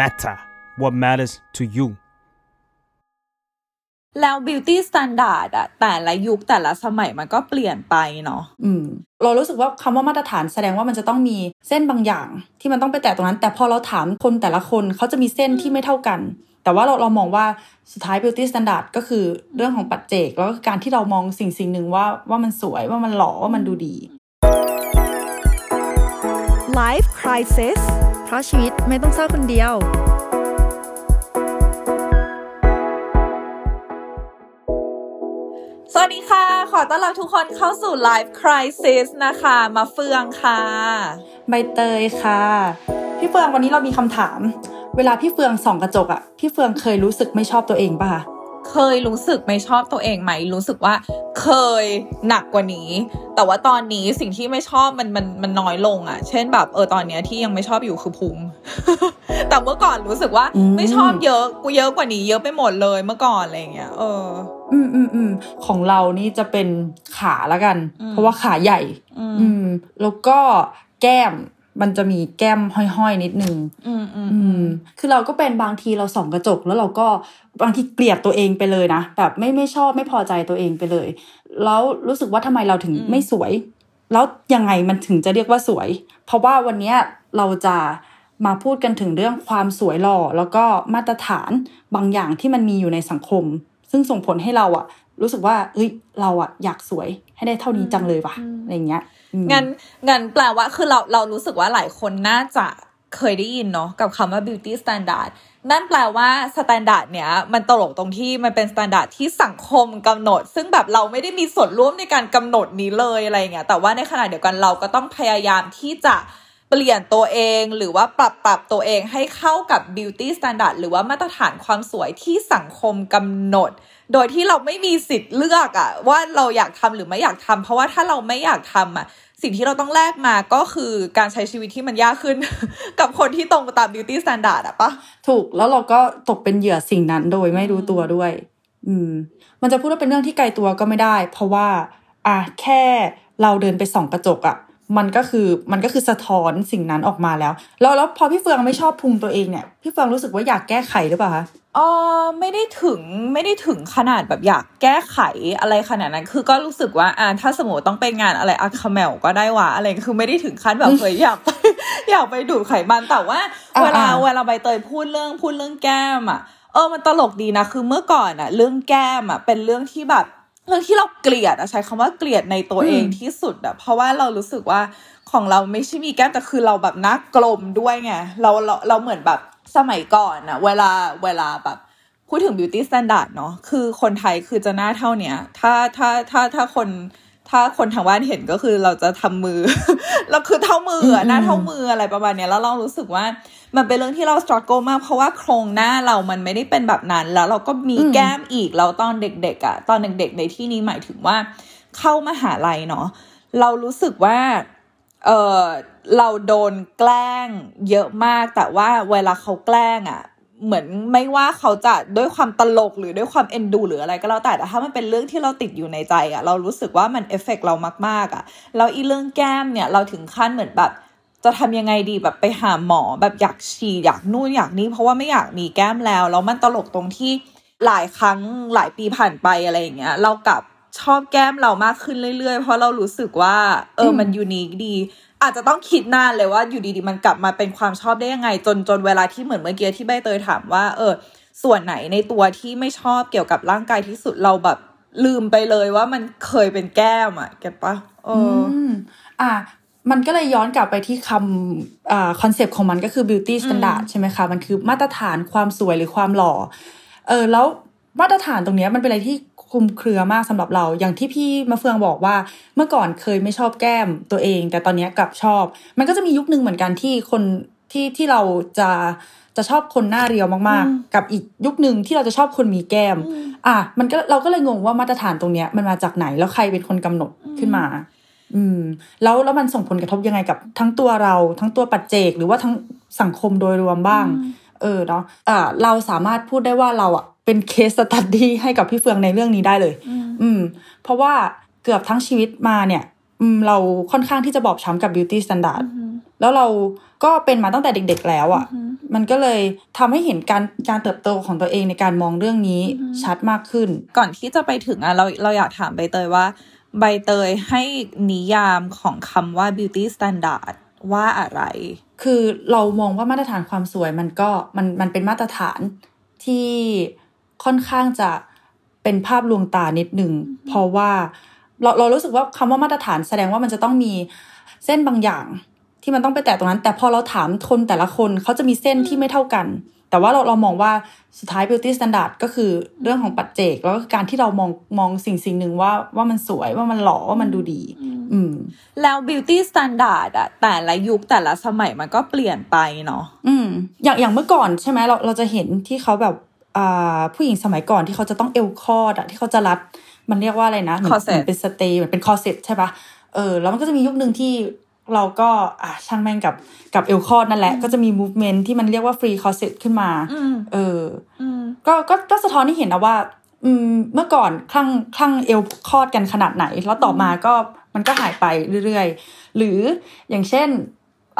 matter what matters to you แล้ว beauty standard อะแต่ละยุคแต่ละสมัยมันก็เปลี่ยนไปเนาะอืม เรารู้สึกว่าคำว่ามาตรฐานแสดงว่ามันจะต้องมีเส้นบางอย่าง ที่มันต้องไปแตะตรงนั้น แต่พอเราถามคนแต่ละคนเขาจะมีเส้นที่ไม่เท่ากัน แต่ว่าเราเรามองว่าสุดท้าย beauty standard ก็คือเรื่องของปัจเจก แล้วก็การที่เรามองสิ่งสิ่งหนึ่งว่าว่ามันสวยว่ามันหล่อว่ามันดูดี Life Crisis เพราะชีวิตไม่ต้องเศร้าคนเดียวสวัสดีค่ะ ขอต้อนรับทุกคนเข้าสู่ Life Crisis นะคะ มาเฟืองค่ะ ใบเตยค่ะ พี่เฟืองวันนี้เรามีคำถาม เวลาพี่เฟืองส่องกระจกอะพี่เฟืองเคยรู้สึกไม่ชอบตัวเองป่ะคะ เคยรู้สึกไม่ชอบตัวเองไหม รู้สึกว่าเคยหนักกว่านี้ แต่ว่าตอนนี้สิ่งที่ไม่ชอบมันมันมันน้อยลงอะ่ะ เช่นแบบเออตอนเนี้ยที่ยังไม่ชอบอยู่คือพุง แต่เมื่อก่อนรู้สึกว่าไม่ชอบเยอะกูเยอะกว่านี้ เยอะไปหมดเลยเมื่อก่อนอะไรอย่างเงี้ยเออ อืมอืมอืมของเรานี่จะเป็นขาละกันอืมเพราะว่าขาใหญ่ อืมอืมแล้วก็แก้ม มันจะมีแก้มห้อยๆ นิดนึงอืมอืมอืมคือเราก็เป็นบางทีเราส่องกระจกแล้วเราก็บางทีเกลียดตัวเองไปเลยนะ แบบไม่ไม่ชอบไม่พอใจตัวเองไปเลย แล้วรู้สึกว่าทำไมเราถึงไม่สวย แล้วยังไงมันถึงจะเรียกว่าสวย เพราะว่าวันเนี้ยเราจะมาพูดกันถึงเรื่องความสวยหล่อแล้วก็มาตรฐานบางอย่างที่มันมีอยู่ในสังคม ซึ่งส่งผลให้เราอะรู้สึกว่า เอ้ย เราอะอยากสวยให้ได้เท่านี้จังเลยว่ะอะไรเงี้ยอืม งั้นงั้นแปลว่าคือเราเรารู้สึกว่าหลายคนน่าจะเคยได้ยินเนาะกับคำว่า beauty standard นั่นแปลว่า standard เนี้ยมันตลกตรงที่มันเป็น standard ที่สังคมกำหนด ซึ่งแบบเราไม่ได้มีส่วนร่วมในการกำหนดนี้เลยอะไรเงี้ยแต่ว่าในขณะเดียวกันเราก็ต้องพยายามที่จะเปลี่ยนตัวเองหรือว่าปรับปรับตัวเองให้เข้ากับ beauty standard หรือว่ามาตรฐานความสวยที่สังคมกำหนด โดยที่เราไม่มีสิทธิ์เลือกอะว่าเราอยากทำหรือไม่อยากทำเพราะว่าถ้าเราไม่อยากทำอะ สิ่งที่เราต้องแลกมาก็คือการใช้ชีวิตที่มันยากขึ้น กับคนที่ตรงตาม beauty standard อะปะถูกแล้วเราก็ตกเป็นเหยื่อสิ่งนั้นโดยไม่รู้ตัวด้วย อืม มันจะพูดว่าเป็นเรื่องที่ไกลตัวก็ไม่ได้ เพราะว่า อะแค่เราเดินไปส่องกระจกอะ่ะมันก็คือมันก็คือสะท้อนสิ่งนั้นออกมาแล้ว แล้วแล้วพอพี่เฟืองไม่ชอบพุงตัวเองเนี่ยพี่เฟืองรู้สึกว่าอยากแก้ไขหรือเปล่าคะ เออไม่ได้ถึงไม่ได้ถึงขนาดแบบอยากแก้ไขอะไรขนาดนั้น คือก็รู้สึกว่าอ่าถ้าสมมติต้องไปงานอะไรอะคาเมลก็ได้วะอะไรคือไม่ได้ถึงขั้นแบบเคยอยากไปอยากไปดูดไขมันแต่ว่าอ่าเวลาอ่าเวลาใบเตยพูดเรื่องพูดเรื่องแก้มอะเออมันตลกดีนะคือเมื่อก่อนอะ เรื่องแก้มอะเป็นเรื่องที่แบบเรื่องที่เราเกลียดอะใช้คำว่าเกลียดในตัวเองที่สุดอะเพราะว่าเรารู้สึกว่าของเราไม่ใช่มีแก้มแต่คือเราแบบหน้ากลมด้วยไงเราเราเราเหมือนแบบ สมัยก่อนอะเวลาเวลาแบบพูดถึง beauty standard เนาะคือคนไทยคือจะหน้าเท่าเนี้ย ถ้าถ้าถ้าถ้าคนถ้าคนทางบ้านเห็นก็คือเราจะทำมือเราคือเท่ามืออะอืมหน้าเท่ามืออะไรประมาณเนี้ยแล้วเรารู้สึกว่ามันเป็นเรื่องที่เรา struggle มาก เพราะว่าโครงหน้าเรามันไม่ได้เป็นแบบนั้น แล้วเราก็มีแก้มอีกแล้วตอนเด็ก ๆอะตอนเด็กๆในที่นี้หมายถึงว่า เข้ามหาลัยเนาะเรารู้สึกว่า เออ เราโดนแกล้งเยอะมาก แต่ว่าเวลาเขาแกล้งอะเหมือนไม่ว่าเขาจะด้วยความตลกหรือด้วยความเอ็นดูหรืออะไรก็แล้วแต่แต่ถ้ามันเป็นเรื่องที่เราติดอยู่ในใจอะเรารู้สึกว่ามันเอฟเฟกเรามากๆอะแล้วอีเรื่องแก้มเนี่ยเราถึงขั้นเหมือนแบบจะทำยังไงดีแบบไปหาหมอแบบอยากฉีดอยากนู่นอยากนี่เพราะว่าไม่อยากมีแก้มแล้วแล้วมันตลกตรงที่หลายครั้งหลายปีผ่านไปอะไรอย่างเงี้ยเรากลับ ชอบแก้มเรามากขึ้นเรื่อยๆ เพราะเรารู้สึกว่า เออมัน unique ดี อาจจะต้องคิดนานเลยว่าอยู่ดีๆมันกลับมาเป็นความชอบได้ยังไง จนจนเวลาที่เหมือนเมื่อกี้ที่ใบเตยถามว่า เออ ส่วนไหนในตัวที่ไม่ชอบเกี่ยวกับร่างกายที่สุดเราแบบลืมไปเลยว่ามันเคยเป็นแก้มอะ get ปะเอออมอะมันก็เลยย้อนกลับไปที่คำอ่าคอนเซปต์ของมันก็คือ beauty standard ใช่ไหมคะ มันคือมาตรฐานความสวยหรือความหล่อ เออแล้วมาตรฐานตรงเนี้ยมันเป็นอะไรที่ คลุมเครือมากสำหรับเรา อย่างที่พี่มาเฟืองบอกว่า เมื่อก่อนเคยไม่ชอบแก้มตัวเอง แต่ตอนเนี้ยกลับชอบ มันก็จะมียุคนึงเหมือนกันที่คนที่ที่เราจะจะชอบคนหน้าเรียวมากๆ กับอีกยุคหนึ่งที่เราจะชอบคนมีแก้ม อะมันก็เราก็เลยงงว่ามาตรฐานตรงเนี้ยมันมาจากไหนแล้วใครเป็นคนกำหนดขึ้นมา อืม แล้วแล้วมันส่งผลกระทบยังไงกับทั้งตัวเรา ทั้งตัวปัจเจกหรือว่าทั้งสังคมโดยรวมบ้าง เออเนาะอ่าเราสามารถพูดได้ว่าเราอะ เป็นเคสสตัดดี้ให้กับพี่เฟืองในเรื่องนี้ได้เลย อืม เพราะว่าเกือบทั้งชีวิตมาเนี่ย อืม เราค่อนข้างที่จะบอบช้ำกับ beauty standard อแล้วเราก็เป็นมาตั้งแต่เด็ก ๆ แล้วอะ่ะ มันก็เลยทำให้เห็นการการเติบโตของตัวเองในการมองเรื่องนี้ชัดมากขึ้น ก่อนที่จะไปถึงอะเราเราอยากถามใบเตยว่า ใบเตยให้นิยามของคำว่า beauty standard ว่าอะไร คือเรามองว่ามาตรฐานความสวยมันก็มันมันเป็นมาตรฐานที่ ค่อนข้างจะเป็นภาพลวงตานิดหนึ่งเพราะว่าเราเรารู้สึกว่าคำว่ามาตรฐานแสดงว่ามันจะต้องมีเส้นบางอย่างที่มันต้องไปแตะตรงนั้น แต่พอเราถามคนแต่ละคนเขาจะมีเส้นที่ไม่เท่ากัน แต่ว่าเราเรามองว่าสุดท้าย beauty standard ก็คือเรื่องของปัจเจก แล้วก็การที่เรามองมองสิ่งสิ่งหนึ่งว่าว่ามันสวยว่ามันหล่อว่ามันดูดี อืมแล้ว beauty standard อะแต่ละยุคแต่ละสมัยมันก็เปลี่ยนไปเนาะอืมอย่างอย่างเมื่อก่อนใช่ไหมเราเราจะเห็นที่เขาแบบอ่า ผู้หญิงสมัยก่อนที่เขาจะต้องเอวคอดอะที่เขาจะรัด มันเรียกว่าอะไรนะเหมือน Corset เหมือนเป็น stay เหมือนเป็นคอเซ็ตใช่ปะเออแล้วมันก็จะมียุคหนึ่งที่เราก็อะช่างแม่งกับกับเอวคอดนั่นแหละ ก็จะมี movement ที่มันเรียกว่า free corset ขึ้นมาอืมเอออืมก็ก็ก็สะท้อนให้เห็นนะว่า อืมเมื่อก่อนคลั่งคลั่งเอวคลอดกันขนาดไหน แล้วต่อมาก็มันก็หายไปเรื่อยๆ หรืออย่างเช่น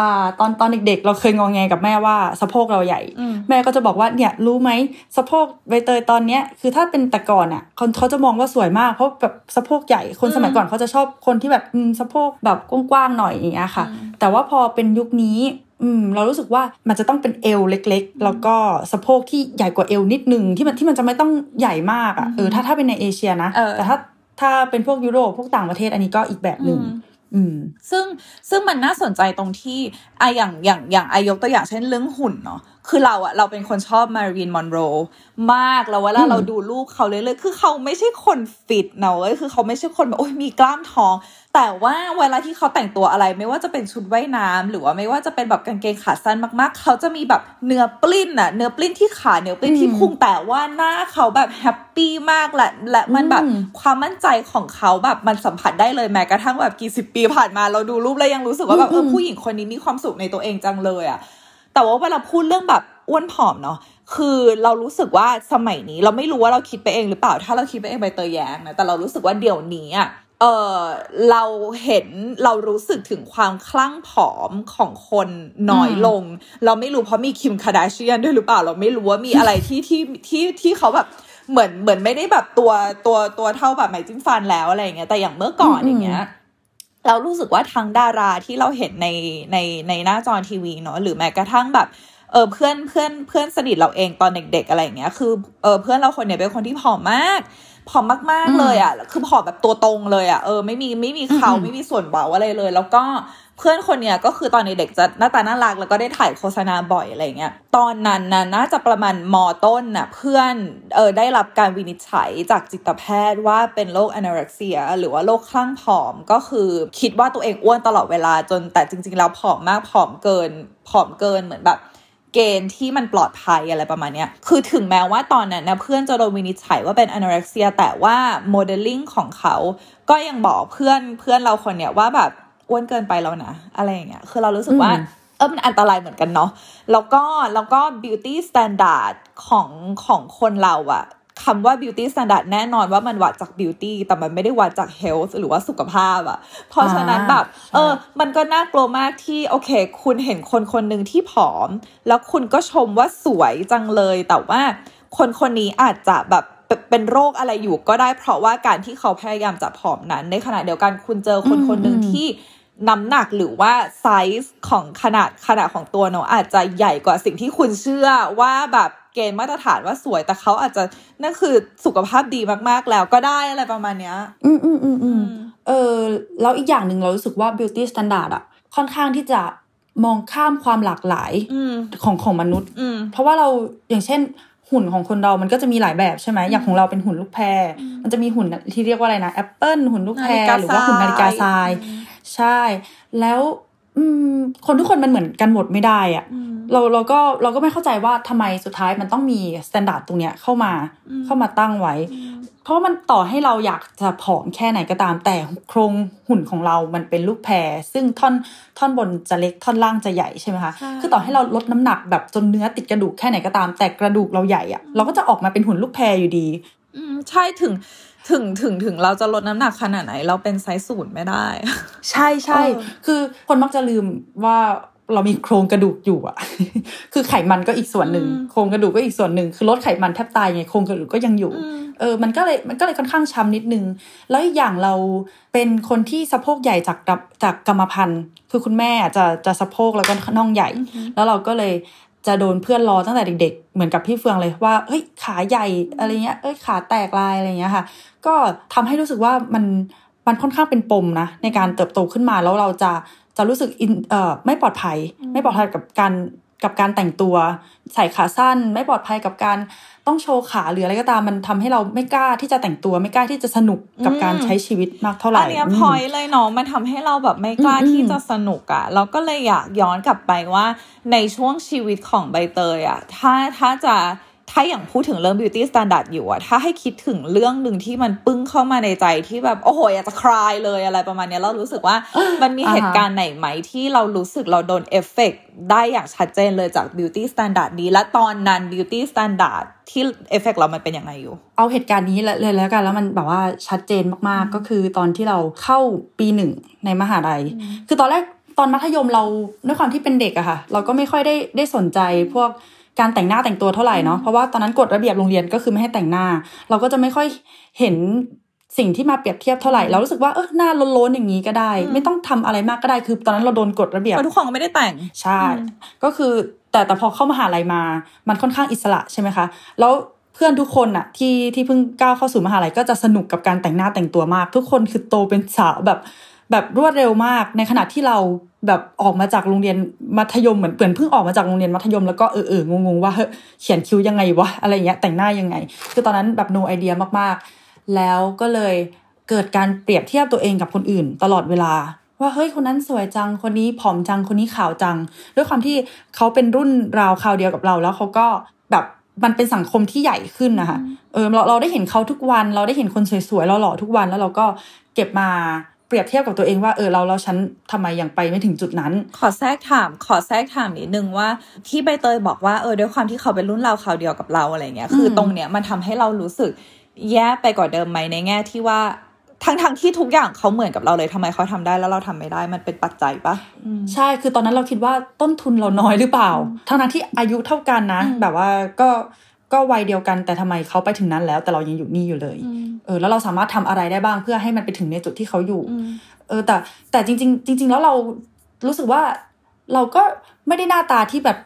อ่าตอนตอนเด็กๆ เราเคยงองแงกับแม่ว่าสะโพกเราใหญ่อืมแม่ก็จะบอกว่าเนี่ยรู้ไหมสะโพกใบเตยตอนเนี้ยคือถ้าเป็นแต่ก่อนอะคนเขาจะมองว่าสวยมากเพราะแบบสะโพกใหญ่คนสมัยก่อนเขาจะชอบคนที่แบบอืมสะโพกแบบกว้างๆหน่อยอย่างเงี้ยค่ะ แต่ว่าพอเป็นยุคนี้อืมเรารู้สึกว่ามันจะต้องเป็นเอวเล็ก ๆ แล้วก็สะโพกที่ใหญ่กว่าเอวนิดนึงที่มันที่มันจะไม่ต้องใหญ่มากอะเออถ้าถ้าเป็นในเอเชียนะเออแต่ถ้าถ้าเป็นพวกยุโรปพวกต่างประเทศอันนี้ก็อีกแบบหนึ่ง อืมซึ่งซึ่งมันน่าสนใจตรงที่ออย่างอย่างอย่างอายกตัวอย่างเช่นเรื่องหุ่นเนาะ คือเราอะเราเป็นคนชอบมาริลีนมอนโรมากแล้วเวลาอืมเราดูรูปเขาเรื่อยๆคือเขาไม่ใช่คนฟิตนะเว้ยคือเขาไม่ใช่คนแบบโอ้ยมีกล้ามท้อง แต่ว่าเวลาที่เขาแต่งตัวอะไร ไม่ว่าจะเป็นชุดว่ายน้ำหรือว่าไม่ว่าจะเป็นแบบกางเกงขาสั้นมากๆ เขาจะมีแบบเนื้อปลิ้นอะเนื้อปลิ้นที่ขาเนื้อปลิ้นที่พุงแต่ว่าหน้าเขาแบบ happy มากและและมันแบบอืมความมั่นใจของเขาแบบมันสัมผัสได้เลยแม้กระทั่งแบบกี่สิบปีผ่านมาเราดูรูปแล้วยังรู้สึกว่าแบบเออผู้หญิงคนนี้มีความสุขในตัวเองจังเลยอะ แต่ว่าเวลาพูดเรื่องแบบอ้วนผอมเนาะคือเรารู้สึกว่าสมัยนี้เราไม่รู้ว่าเราคิดไปเองหรือเปล่า ถ้าเราคิดไปเองใบเตยแย้งนะแต่เรารู้สึกว่าเดี๋ยวนี้อะเออเราเห็นเรารู้สึกถึงความคลั่งผอมของคนน้อยลง เราไม่รู้เพราะมีคิมคาดาเชียนด้วยหรือเปล่า เราไม่รู้ว่ามีอะไรที่ที่ที่ที่เขาแบบเหมือนเหมือนไม่ได้แบบตัวตัวตัวเท่าแบบไหมจิ้มฟันแล้วอะไรเงี้ยแต่อย่างเมื่อก่อนอย่างเงี้ย เรารู้สึกว่าทั้งดาราที่เราเห็นในในในหน้าจอทีวีเนาะหรือแม้กระทั่งแบบเออเพื่อนเพื่อนเพื่อนสนิทเราเองตอนเด็ก ๆ อะไรอย่างเงี้ยคือเออเพื่อนเราคนเนี้ยเป็นคนที่ผอมมากผอมมากๆเลยอะคือผอมแบบตัวตรงเลยอะเออไม่มีไม่มีเขาอืมไม่มีส่วนเบาอะไรเลย แล้วก็ เพื่อนคนเนี้ยก็คือตอนเด็กจะหน้าตาน่ารักแล้วก็ได้ถ่ายโฆษณาบ่อยอะไรเงี้ย ตอนนั้นน่ะน่าจะประมาณมต้นน่ะเพื่อนเออได้รับการวินิจฉัยจากจิตแพทย์ว่าเป็นโรค anorexia หรือว่าโรคคลั่งผอมก็คือคิดว่าตัวเองอ้วนตลอดเวลาจนแต่จริง ๆ แล้วผอมมากผอมเกินผอมเกินเหมือนแบบเกณฑ์ที่มันปลอดภัยอะไรประมาณนี้คือถึงแม้ว่าตอนนั้นนะเพื่อนจะโดนวินิจฉัยว่าเป็น anorexia แต่ว่าโมเดลลิ่งของเขา ก็ยังบอกเพื่อนเพื่อนเราคนเนี้ยว่าแบบ อ้วนเกินไปแล้วนะ อะไรอย่างเงี้ยคือเรารู้สึกว่าอืมเออมันอันตรายเหมือนกันเนาะแล้วก็แล้วก็ beauty standard ของของคนเราอะคำว่า beauty standard แน่นอนว่ามันวัดจาก beauty แต่มันไม่ได้วัดจาก health หรือว่าสุขภาพอะเพราะฉะนั้นแบบใช่เออ มันก็น่ากลัวมากที่ โอเค คุณเห็นคนคนหนึ่งที่ผอม แล้วคุณก็ชมว่าสวยจังเลย แต่ว่าคนคนนี้อาจจะแบบเป็นเป็นโรคอะไรอยู่ก็ได้เพราะว่าการที่เขาพยายามจะผอมนั้น ในขณะเดียวกันคุณเจอคนอืมคนหนึ่งอืมที่ น้ำหนักหรือว่าไซส์ของขนาดขนาดของตัวเนอะอาจจะใหญ่กว่าสิ่งที่คุณเชื่อว่าแบบเกณฑ์มาตรฐานว่าสวยแต่เขาอาจจะนั่นคือสุขภาพดีมากๆแล้วก็ได้อะไรประมาณเนี้ย อืมอืมอืมอืมอืมเออแล้วอีกอย่างหนึ่งเรารู้สึกว่า beauty standard อะค่อนข้างที่จะมองข้ามความหลากหลายอืมของของมนุษย์อืมเพราะว่าเราอย่างเช่นหุ่นของคนเรามันก็จะมีหลายแบบใช่ไหมอย่างของเราเป็นหุ่นลูกแพร มันจะมีหุ่นที่เรียกว่าอะไรนะแอปเปิลหุ่นลูกแพรนาฬิกาหรือว่าหุ่นนาฬิกาทราย ใช่ แล้วอืมคนทุกคนมันเหมือนกันหมดไม่ได้อะอืมเราเราก็เราก็ไม่เข้าใจว่าทำไมสุดท้ายมันต้องมี standard ตรงเนี้ยเข้ามาอืมเข้ามาตั้งไว้ เพราะว่ามันต่อให้เราอยากจะผอมแค่ไหนก็ตาม แต่โครงหุ่นของเรามันเป็นลูกแพรซึ่งท่อนท่อนบนจะเล็กท่อนล่างจะใหญ่ใช่ไหมคะใช่คือต่อให้เราลดน้ำหนักแบบจนเนื้อติดกระดูกแค่ไหนก็ตาม แต่กระดูกเราใหญ่อะเราก็จะออกมาเป็นหุ่นลูกแพรอยู่ดีอืมใช่ถึง ถึงถึงถึงเราจะลดน้ำหนักขนาดไหน เราเป็นไซส์ศูนย์ไม่ได้ ใช่ใช่เออคือคนมักจะลืมว่าเรามีโครงกระดูกอยู่อะคือไขมันก็อีกส่วนหนึ่งโครงกระดูกก็อีกส่วนหนึ่งคือลดไขมันแทบตายไงโครงกระดูกก็ยังอยู่ เออ มันก็เลยมันก็เลยค่อนข้างช้ำนิดนึง แล้วอีกอย่างเราเป็นคนที่สะโพกใหญ่จากกับจากกรรมพันธุ์ คือคุณแม่อะจะจะสะโพกแล้วก็น่องใหญ่ แล้วเราก็เลย จะโดนเพื่อนล้อตั้งแต่เด็ก ๆ เหมือนกับพี่เฟืองเลยว่าเฮ้ยขาใหญ่อะไรเงี้ยเอ้ยขาแตกลายอะไรเงี้ยค่ะ ก็ทำให้รู้สึกว่ามันมันค่อนข้างเป็นปมนะในการเติบโตขึ้นมาแล้วเราจะจะรู้สึกอินเอ่อไม่ปลอดภัย ไม่ปลอดภัยกับการ กับการแต่งตัวใส่ขาสั้น ไม่ปลอดภัยกับการต้องโชว์ขาหรืออะไรก็ตามมันทำให้เราไม่กล้าที่จะแต่งตัวไม่กล้าที่จะสนุกกับการใช้ชีวิตมากเท่าไหร่อันเนี้ยอืมพอยเลยเนาะมันทำให้เราแบบไม่กล้าอืมที่จะสนุกอะเราก็เลยอยากย้อนกลับไปว่าในช่วงชีวิตของใบเตยอะถ้าถ้าจะ ถ้าอย่างพูดถึงเรื่อง beauty standard อยู่อะถ้าให้คิดถึงเรื่องหนึ่งที่มันปึ้งเข้ามาในใจที่แบบ โอ้โหอยากจะคลายเลยอะไรประมาณเนี้ยเรารู้สึกว่ามันมีอ่าฮะเหตุการณ์ไหนไหมที่เรารู้สึกเราโดนเอฟเฟกต์ได้อย่างชัดเจนเลยจาก beauty standard นี้ และตอนนั้น beauty standard ที่เอฟเฟกต์เรามันเป็นยังไงอยู่ เอาเหตุการณ์นี้เลยแล้วกัน แล้วมันแบบว่าชัดเจนมากๆก็คือตอนที่เราเข้าปีหนึ่งในมหาลัย คือตอนแรกตอนมัธยมเราด้วยความที่เป็นเด็กอะค่ะ เราก็ไม่ค่อยได้ได้สนใจพวก การแต่งหน้าแต่งตัวเท่าไหร่เนาะเพราะว่าตอนนั้นกฎระเบียบโรงเรียนก็คือไม่ให้แต่งหน้า เราก็จะไม่ค่อยเห็นสิ่งที่มาเปรียบเทียบเท่าไหร่เรารู้สึกว่าเออหน้าโล้นๆอย่างนี้ก็ได้ ไม่ต้องทำอะไรมากก็ได้คือ ตอนนั้นเราโดนกฎระเบียบเพราะทุกคนก็ไม่ได้แต่งใช่ก็คือแต่แต่พอเข้ามหาลัยมา มันค่อนข้างอิสระใช่ไหมคะ แล้วเพื่อนทุกคนอะที่ที่เพิ่งก้าวเข้าสู่มหาลัยก็จะสนุกกับการแต่งหน้าแต่งตัวมาก ทุกคนคือโตเป็นสาวแบบ แบบรวดเร็วมาก ในขณะที่เราแบบออกมาจากโรงเรียนมัธยมเหมือนเปื่อนเพิ่งออกมาจากโรงเรียนมัธยมแล้วก็เออเอองงๆว่าเฮ้ยเขียนคิ้วยังไงวะอะไรเงี้ยแต่งหน้ายังไง คือตอนนั้นแบบ no idea มากๆ แล้วก็เลยเกิดการเปรียบเทียบตัวเองกับคนอื่น ตลอดเวลา ว่าเฮ้ยคนนั้นสวยจังคนนี้ผอมจังคนนี้ขาวจัง ด้วยความที่เขาเป็นรุ่นราวคราวเดียวกับเราแล้วเขาก็แบบมันเป็นสังคมที่ใหญ่ขึ้นนะคะเออเราเราได้เห็นเขาทุกวัน เราได้เห็นคนสวยๆเราหล่อทุกวันแล้วเราก็เก็บมา เปรียบเทียบกับตัวเองว่าเออเราเราฉันทำไมยังไปไม่ถึงจุดนั้น ขอแทรกถาม ขอแทรกถามนิดนึงว่าที่ใบเตยบอกว่าเออด้วยความที่เขาเป็นรุ่นราวคราวเดียวกับเราอะไรเงี้ยคือตรงเนี้ยมันทำให้เรารู้สึกแย่ไปกว่าเดิมไหมในแง่ที่ว่าทั้งทั้งที่ทุกอย่างเขาเหมือนกับเราเลยทำไมเขาทำได้แล้วเราทำไม่ได้มันเป็นปัจจัยปะอืมใช่คือตอนนั้นเราคิดว่าต้นทุนเราน้อยหรือเปล่าทั้งนั้นที่อายุเท่ากันนะ แบบว่าก็ ก็วัยเดียวกันแต่ทำไมเขาไปถึงนั้นแล้ว แต่เรายังอยู่นี่อยู่เลย เออแล้วเราสามารถทำอะไรได้บ้างเพื่อให้มันไปถึงในจุดที่เขาอยู่ เออแต่แต่จริง ๆ จริง ๆ แล้วเรารู้สึกว่าเราก็ไม่ได้หน้าตาที่แบบอ่า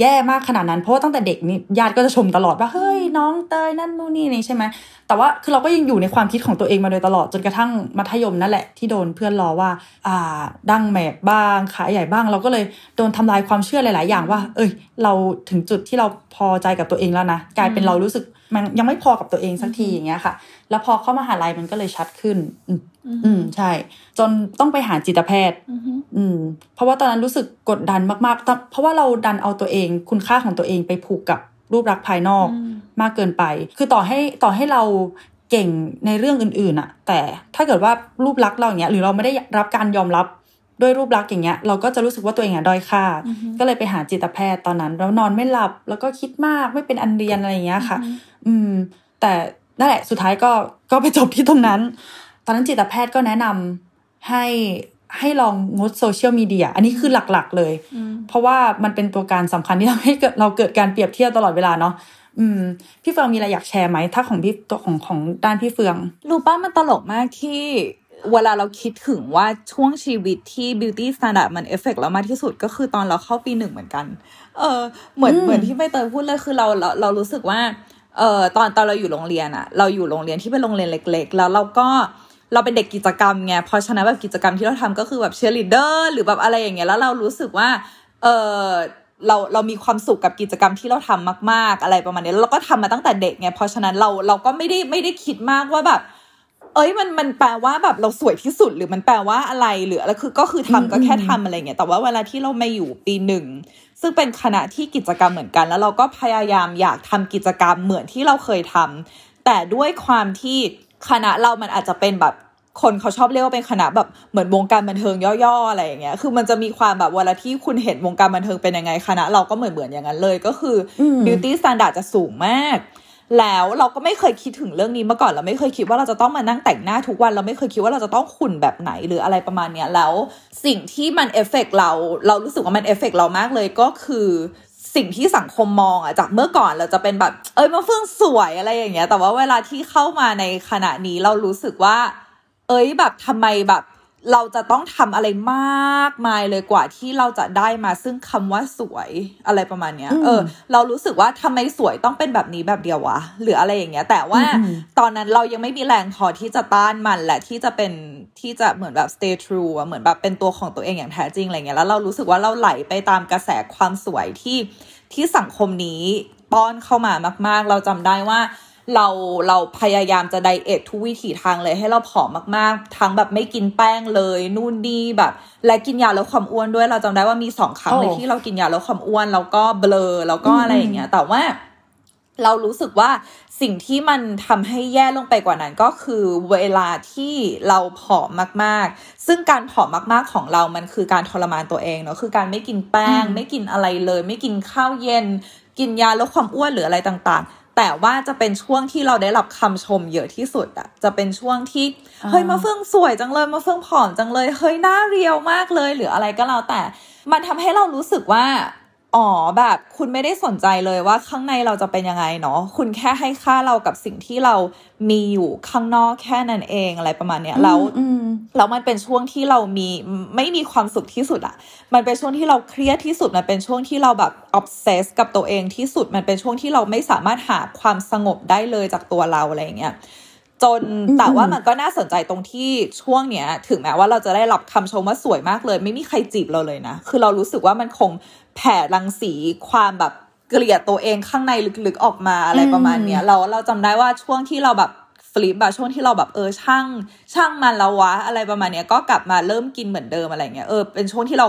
แย่มากขนาดนั้น เพราะว่าตั้งแต่เด็กนี่ญาติก็จะชมตลอดว่าเฮ้ยน้องเตยนั่นนู่นนี่นี่ใช่ไหมแต่ว่าคือเราก็ยังอยู่ในความคิดของตัวเองมาโดยตลอดจนกระทั่งมัธยมนั่นแหละที่โดนเพื่อนล้อว่า อ่า ดั้งแมบบ้างขาใหญ่บ้าง เราก็เลยโดนทำลายความเชื่อหลาย ๆ อย่างว่า เอ้ย เราถึงจุดที่เราพอใจกับตัวเองแล้วนะกลายเป็นเรารู้สึก มันยังไม่พอกับตัวเองสักทีอย่างเงี้ยค่ะ แล้วพอเข้ามาหาลัยมันก็เลยชัดขึ้น อืมอืมใช่ จนต้องไปหาจิตแพทย์ อืม เพราะว่าตอนนั้นรู้สึกกดดันมากๆแต่เพราะว่าเราดันเอาตัวเอง คุณค่าของตัวเองไปผูกกับรูปลักษณ์ภายนอกมากเกินไป คือต่อให้ต่อให้เราเก่งในเรื่องอื่นๆอะแต่ถ้าเกิดว่ารูปลักษณ์เราอย่างเงี้ยหรือเราไม่ได้รับการยอมรับ ด้วยรูปลักษณ์อย่างเงี้ยเราก็จะรู้สึกว่าตัวเองอะด้อยค่า ก็เลยไปหาจิตแพทย์ตอนนั้น แล้วนอนไม่หลับแล้วก็คิดมากไม่เป็นอันเรียนอะไรอย่างเงี้ยค่ะ อืม แต่นั่นแหละสุดท้ายก็ก็ไปจบที่ตรงนั้น ตอนนั้นจิตแพทย์ก็แนะนำให้ให้ลองงดโซเชียลมีเดียอันนี้คือหลักๆเลย เพราะว่ามันเป็นตัวการสำคัญที่ทำให้เกิดเราเกิดการเปรียบเทียบตลอดเวลาเนาะอืมพี่เฟืองมีอะไรอยากแชร์ไหมถ้าของพี่ตัวของของด้านพี่เฟือง รู้ปะมันตลกมากที่ เวลาเราคิดถึงว่าช่วงชีวิตที่ beauty standard มันเอฟเฟกต์เรามากที่สุดก็คือตอนเราเข้าปีหนึ่งเหมือนกัน เออ เหมือนอืมเหมือนที่ใบเตยพูดเลยคือเราเราเรารู้สึกว่า เออตอนตอนเราอยู่โรงเรียนอะเราอยู่โรงเรียนที่เป็นโรงเรียนเล็ก ๆ แล้วเราก็เราเป็นเด็กกิจกรรมไงเพราะฉะนั้นแบบกิจกรรมที่เราทำก็คือแบบเชียร์ลีดเดอร์หรือแบบอะไรอย่างเงี้ยแล้วเรารู้สึกว่า เออเราเรามีความสุขกับกิจกรรมที่เราทำมาก ๆ อะไรประมาณนี้แล้วเราก็ทำมาตั้งแต่เด็กไงเพราะฉะนั้นเราเราก็ไม่ได้ไม่ได้คิดมากว่าแบบ เอ้ยมันมันแปลว่าแบบเราสวยที่สุดหรือมันแปลว่าอะไรหรืออะไรคือก็คือทำก็แค่ทำอะไรเงี้ยแต่ว่าเวลาที่เรามาอยู่ปีหนึ่งซึ่งเป็นคณะที่กิจกรรมเหมือนกัน แล้วเราก็พยายามอยากทำกิจกรรมเหมือนที่เราเคยทำแต่ด้วยความที่คณะเรามันอาจจะเป็นแบบคนเขาชอบเรียกว่าเป็นคณะแบบเหมือนวงการบันเทิงย่อๆอะไรอย่างเงี้ย คือมันจะมีความแบบเวลาที่คุณเห็นวงการบันเทิงเป็นยังไงคณะเราก็เหมือนเหมือนๆอย่างนั้นเลย ก็คืออม beauty standard จะสูงมาก แล้วเราก็ไม่เคยคิดถึงเรื่องนี้มาก่อนเราไม่เคยคิดว่าเราจะต้องมานั่งแต่งหน้าทุกวัน เราไม่เคยคิดว่าเราจะต้องขุ่นแบบไหนหรืออะไรประมาณเนี้ยแล้วสิ่งที่มันเอฟเฟกเรา เรารู้สึกว่ามันเอฟเฟกเรามากเลยก็คือสิ่งที่สังคมมองอะจากเมื่อก่อนเราจะเป็นแบบ เอ้ยมาเฟื่องสวยอะไรอย่างเงี้ย แต่ว่าเวลาที่เข้ามาในขณะนี้เรารู้สึกว่า เอ้ยแบบทำไมแบบ เราจะต้องทำอะไรมากมายเลยกว่าที่เราจะได้มาซึ่งคำว่าสวยอะไรประมาณเนี้ย เออ เรารู้สึกว่าทำไมสวยต้องเป็นแบบนี้แบบเดียววะหรืออะไรอย่างเงี้ย แต่ว่าตอนนั้นเรายังไม่มีแรงพอที่จะต้านมันและที่จะเป็นที่จะเหมือนแบบ stay true อะเหมือนแบบเป็นตัวของตัวเองอย่างแท้จริงอะไรเงี้ยแล้วเรารู้สึกว่าเราไหลไปตามกระแสความสวยที่ที่สังคมนี้ป้อนเข้ามามาก ๆ เราจำได้ว่า เราเราพยายามจะไดเอททุกวิถีทางเลยให้เราผอมมากๆ ทั้งแบบไม่กินแป้งเลยนู่นนี่แบบ และกินยาลดความอ้วนด้วยเราจำได้ว่ามีสองครั้งเลยโอ้ที่เรากินยาลดความอ้วนแล้วก็เบลอแล้วก็อะไรอย่างเงี้ยแต่ว่าเรารู้สึกว่าสิ่งที่มันทำให้แย่ลงไปกว่านั้นก็คือเวลาที่เราผอมมากๆ ซึ่งการผอมมากๆของเรามันคือการทรมานตัวเองเนาะคือการไม่กินแป้ง ไม่กินอะไรเลย ไม่กินข้าวเย็น กินยาลดความอ้วนหรืออะไรต่างๆ แต่ว่าจะเป็นช่วงที่เราได้รับคำชมเยอะที่สุดอะจะเป็นช่วงที่อ่าเฮ้ยมาเฟื่องสวยจังเลยมาเฟื่องผอมจังเลยเฮ้ยหน้าเรียวมากเลยหรืออะไรก็แล้วแต่ มันทำให้เรารู้สึกว่า อ๋อแบบคุณไม่ได้สนใจเลยว่าข้างในเราจะเป็นยังไงเนาะคุณแค่ให้ค่าเรากับสิ่งที่เรามีอยู่ข้างนอกแค่นั้นเองอะไรประมาณเนี้ยแล้วอืมแล้วมันเป็นช่วงที่เรามีไม่มีความสุขที่สุดอะมันเป็นช่วงที่เราเครียดที่สุดมันเป็นช่วงที่เราแบบออฟเซสกับตัวเองที่สุดมันเป็นช่วงที่เราไม่สามารถหาความสงบได้เลยจากตัวเราอะไรอย่างเงี้ยจนแต่ว่ามันก็น่าสนใจตรงที่ช่วงเนี้ย ถึงแม้ว่าเราจะได้รับคำชมว่าสวยมากเลย ไม่มีใครจีบเราเลยนะ คือเรารู้สึกว่ามันคง แผ่รังสีความแบบเกลียดตัวเองข้างในลึกๆออกมาอะไรประมาณเนี้ยเราเราจำได้ว่าช่วงที่เราแบบฟลิปอะช่วงที่เราแบบเออช่าง ช่างมันแล้ววะอะไรประมาณเนี้ยก็กลับมาเริ่มกินเหมือนเดิมอะไรเงี้ยเออเป็นช่วงที่เรา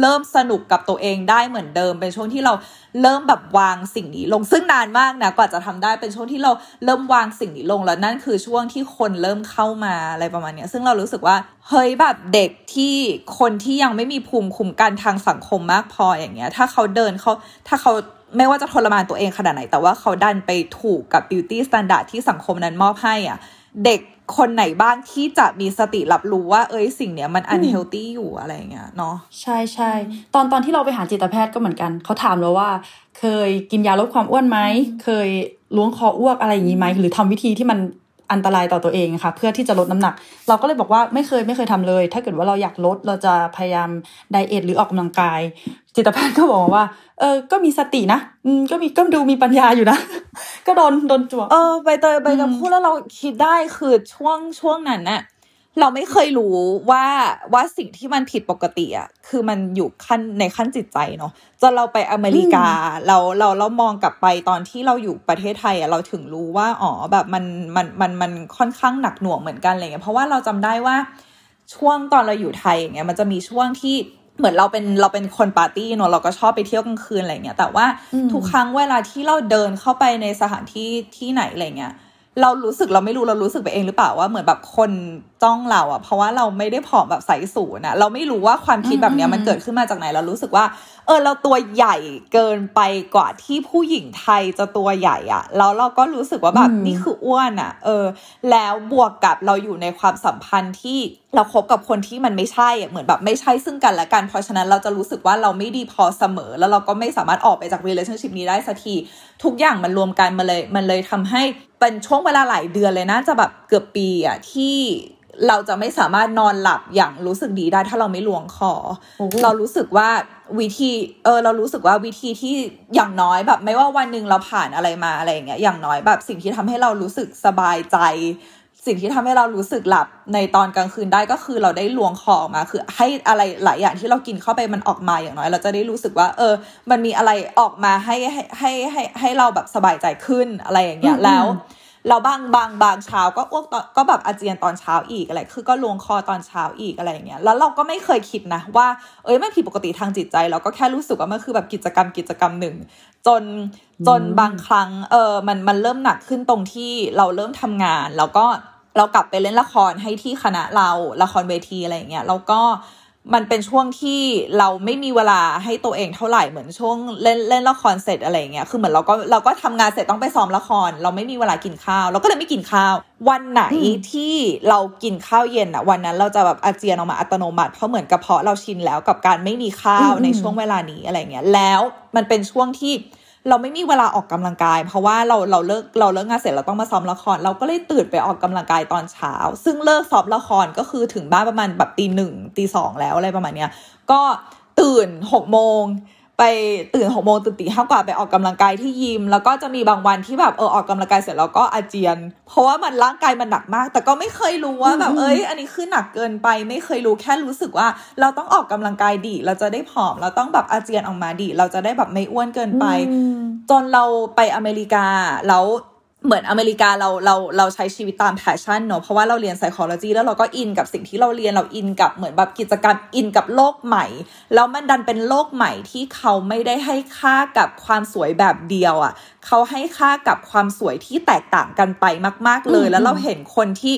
เริ่มสนุกกับตัวเองได้เหมือนเดิม เป็นช่วงที่เราเริ่มแบบวางสิ่งนี้ลงซึ่งนานมากนะกว่าจะทำได้เป็นช่วงที่เราเริ่มวางสิ่งนี้ลงแล้วนั่นคือช่วงที่คนเริ่มเข้ามาอะไรประมาณนี้ซึ่งเรารู้สึกว่าเฮ้ยแบบเด็กที่คนที่ยังไม่มีภูมิคุ้มกันทางสังคมมากพออย่างเงี้ย ถ้าเขาเดินเขาถ้าเขาไม่ว่าจะทรมานตัวเองขนาดไหน แต่ว่าเขาดันไปถูกกับ beauty standard ที่สังคมนั้นมอบให้อะ เด็กคนไหนบ้างที่จะมีสติรับรู้ว่า เอ้ยสิ่งเนี้ยมัน unhealthy อยู่อะไรอย่างเงี้ยเนาะใช่ใช่ตอนตอนที่เราไปหาจิตแพทย์ก็เหมือนกัน เขาถามเราว่า เคยกินยาลดความอ้วนไหม เคยล้วงคออ้วกอะไรอย่างนี้ไหม หรือทำวิธีที่มัน อันตรายต่อตัวเองอะค่ะเพื่อที่จะลดน้ำหนัก เราก็เลยบอกว่าไม่เคยไม่เคยทำเลย ถ้าเกิดว่าเราอยากลดเราจะพยายามไดเอทหรือออกกำลังกาย จิตแพทย์ก็บอกมาว่าเออก็มีสตินะอืมก็มีก็ดูมีปัญญาอยู่นะ ก็โดนโดนจวกเออใบเตยใบเตยพูดแล้วเราคิดได้คือช่วงช่วงนั้นน่ะ เราไม่เคยรู้ว่าว่าสิ่งที่มันผิดปกติอะคือมันอยู่ขั้นในขั้นจิตใจเนาะจนเราไปอเมริกา เราเราเรามองกลับไปตอนที่เราอยู่ประเทศไทยอะเราถึงรู้ว่าอ๋อแบบมันมันมันมันค่อนข้างหนักหน่วงเหมือนกันอะไรเงี้ยเพราะว่าเราจำได้ว่าช่วงตอนเราอยู่ไทยอย่างเงี้ยมันจะมีช่วงที่เหมือนเราเป็นเราเป็นคนปาร์ตี้เนอะเราก็ชอบไปเที่ยวกลางคืนอะไรเงี้ยแต่ว่าอืมทุกครั้งเวลาที่เราเดินเข้าไปในสถานที่ที่ไหนอะไรเงี้ย เรารู้สึกเราไม่รู้เรารู้สึกไปเองหรือเปล่าว่าเหมือนแบบคนจ้องเราอะเพราะว่าเราไม่ได้ผอมแบบใสสูนอะเราไม่รู้ว่าความคิดแบบเนี้ยมันเกิดขึ้นมาจากไหนเรารู้สึกว่า เออเราตัวใหญ่เกินไปกว่าที่ผู้หญิงไทยจะตัวใหญ่อะแล้วเราก็รู้สึกว่าแบบอืมนี่คืออ้วนอะเออ แล้วบวกกับเราอยู่ในความสัมพันธ์ที่เราคบกับคนที่มันไม่ใช่อะเหมือนแบบไม่ใช่ซึ่งกันและกัน เพราะฉะนั้นเราจะรู้สึกว่าเราไม่ดีพอเสมอ แล้วเราก็ไม่สามารถออกไปจาก relationship นี้ได้สักที ทุกอย่างมันรวมกันมาเลย มันเลยทำให้เป็นช่วงเวลาหลายเดือนเลยนะจะแบบเกือบปีอะที่ เราจะไม่สามารถนอนหลับอย่างรู้สึกดีได้ถ้าเราไม่ลวงคอโอ้โหเรารู้สึกว่าวิธี เออ เรารู้สึกว่าวิธีที่อย่างน้อยแบบ ไม่ว่าวันหนึ่งเราผ่านอะไรมาอะไรอย่างเงี้ยอย่างน้อยแบบสิ่งที่ทำให้เรารู้สึกสบายใจ สิ่งที่ทำให้เรารู้สึกหลับในตอนกลางคืนได้ก็คือเราได้ลวงคอออกมา คือให้อะไรหลายอย่างที่เรากินเข้าไปมันออกมาอย่างน้อย เราจะได้รู้สึกว่า เออ มันมีอะไรออกมาให้ให้ให้ให้ให้เราแบบสบายใจขึ้นอะไรอย่างเงี้ยอืมแล้ว เราบางบางบางเช้าก็อ้วกตอนก็แบบอาเจียนตอนเช้าอีกอะไร คือก็ลวงคอตอนเช้าอีกอะไรอย่างเงี้ย แล้วเราก็ไม่เคยคิดนะว่า เอ้ยไม่ผิดปกติทางจิตใจ เราก็แค่รู้สึกว่ามันคือแบบกิจกรรมกิจกรรมหนึ่ง จนจนบางครั้ง เออมันมันเริ่มหนักขึ้นตรงที่เราเริ่มทำงาน แล้วก็เรากลับไปเล่นละครให้ที่คณะเราละครเวทีอะไรอย่างเงี้ยแล้วก็ มันเป็นช่วงที่เราไม่มีเวลาให้ตัวเองเท่าไหร่เหมือนช่วงเล่นเล่นละครเสร็จอะไรเงี้ยคือเหมือนเราก็เราก็ทำงานเสร็จต้องไปซ้อมละคร เราไม่มีเวลากินข้าว เราก็เลยไม่กินข้าว วันไหนที่เรากินข้าวเย็นอะวันนั้นเราจะแบบอาเจียนออกมาอัตโนมัติเพราะเหมือนกระเพาะเราชินแล้วกับการไม่มีข้าวในช่วงเวลานี้อะไรเงี้ยแล้วมันเป็นช่วงที่ เราไม่มีเวลาออกกำลังกาย เพราะว่าเราเราเลิกเราเลิกงานเสร็จเราต้องมาซ้อมละคร เราก็เลยตื่นไปออกกำลังกายตอนเช้า ซึ่งเลิกซ้อมละครก็คือถึงบ้านประมาณแบบตีหนึ่งตีสองแล้วอะไรประมาณเนี้ยก็ตื่นหกโมง ไปตื่นหกโมงตื่นตีห้ากว่าไปออกกำลังกายที่ยิม แล้วก็จะมีบางวันที่แบบเออออกกำลังกายเสร็จแล้วก็อาเจียน เพราะว่ามันร่างกายมันหนักมาก แต่ก็ไม่เคยรู้ว่าแบบเอ้ย อันนี้คือหนักเกินไป ไม่เคยรู้แค่รู้สึกว่า เราต้องออกกำลังกายดี เราจะได้ผอม เราต้องแบบอาเจียนออกมาดี เราจะได้แบบไม่อ้วนเกินไป จนเราไปอเมริกาแล้ว เหมือนอเมริกาเราเราเราใช้ชีวิตตาม passion เนอะเพราะว่าเราเรียน psychology แล้วเราก็อินกับสิ่งที่เราเรียนเราอินกับเหมือนแบบกิจกรรมอินกับโลกใหม่แล้วมันดันเป็นโลกใหม่ที่เขาไม่ได้ให้ค่ากับความสวยแบบเดียวอะ่ะเขาให้ค่ากับความสวยที่แตกต่างกันไปมาก ๆเลย แล้วเราเห็นคนที่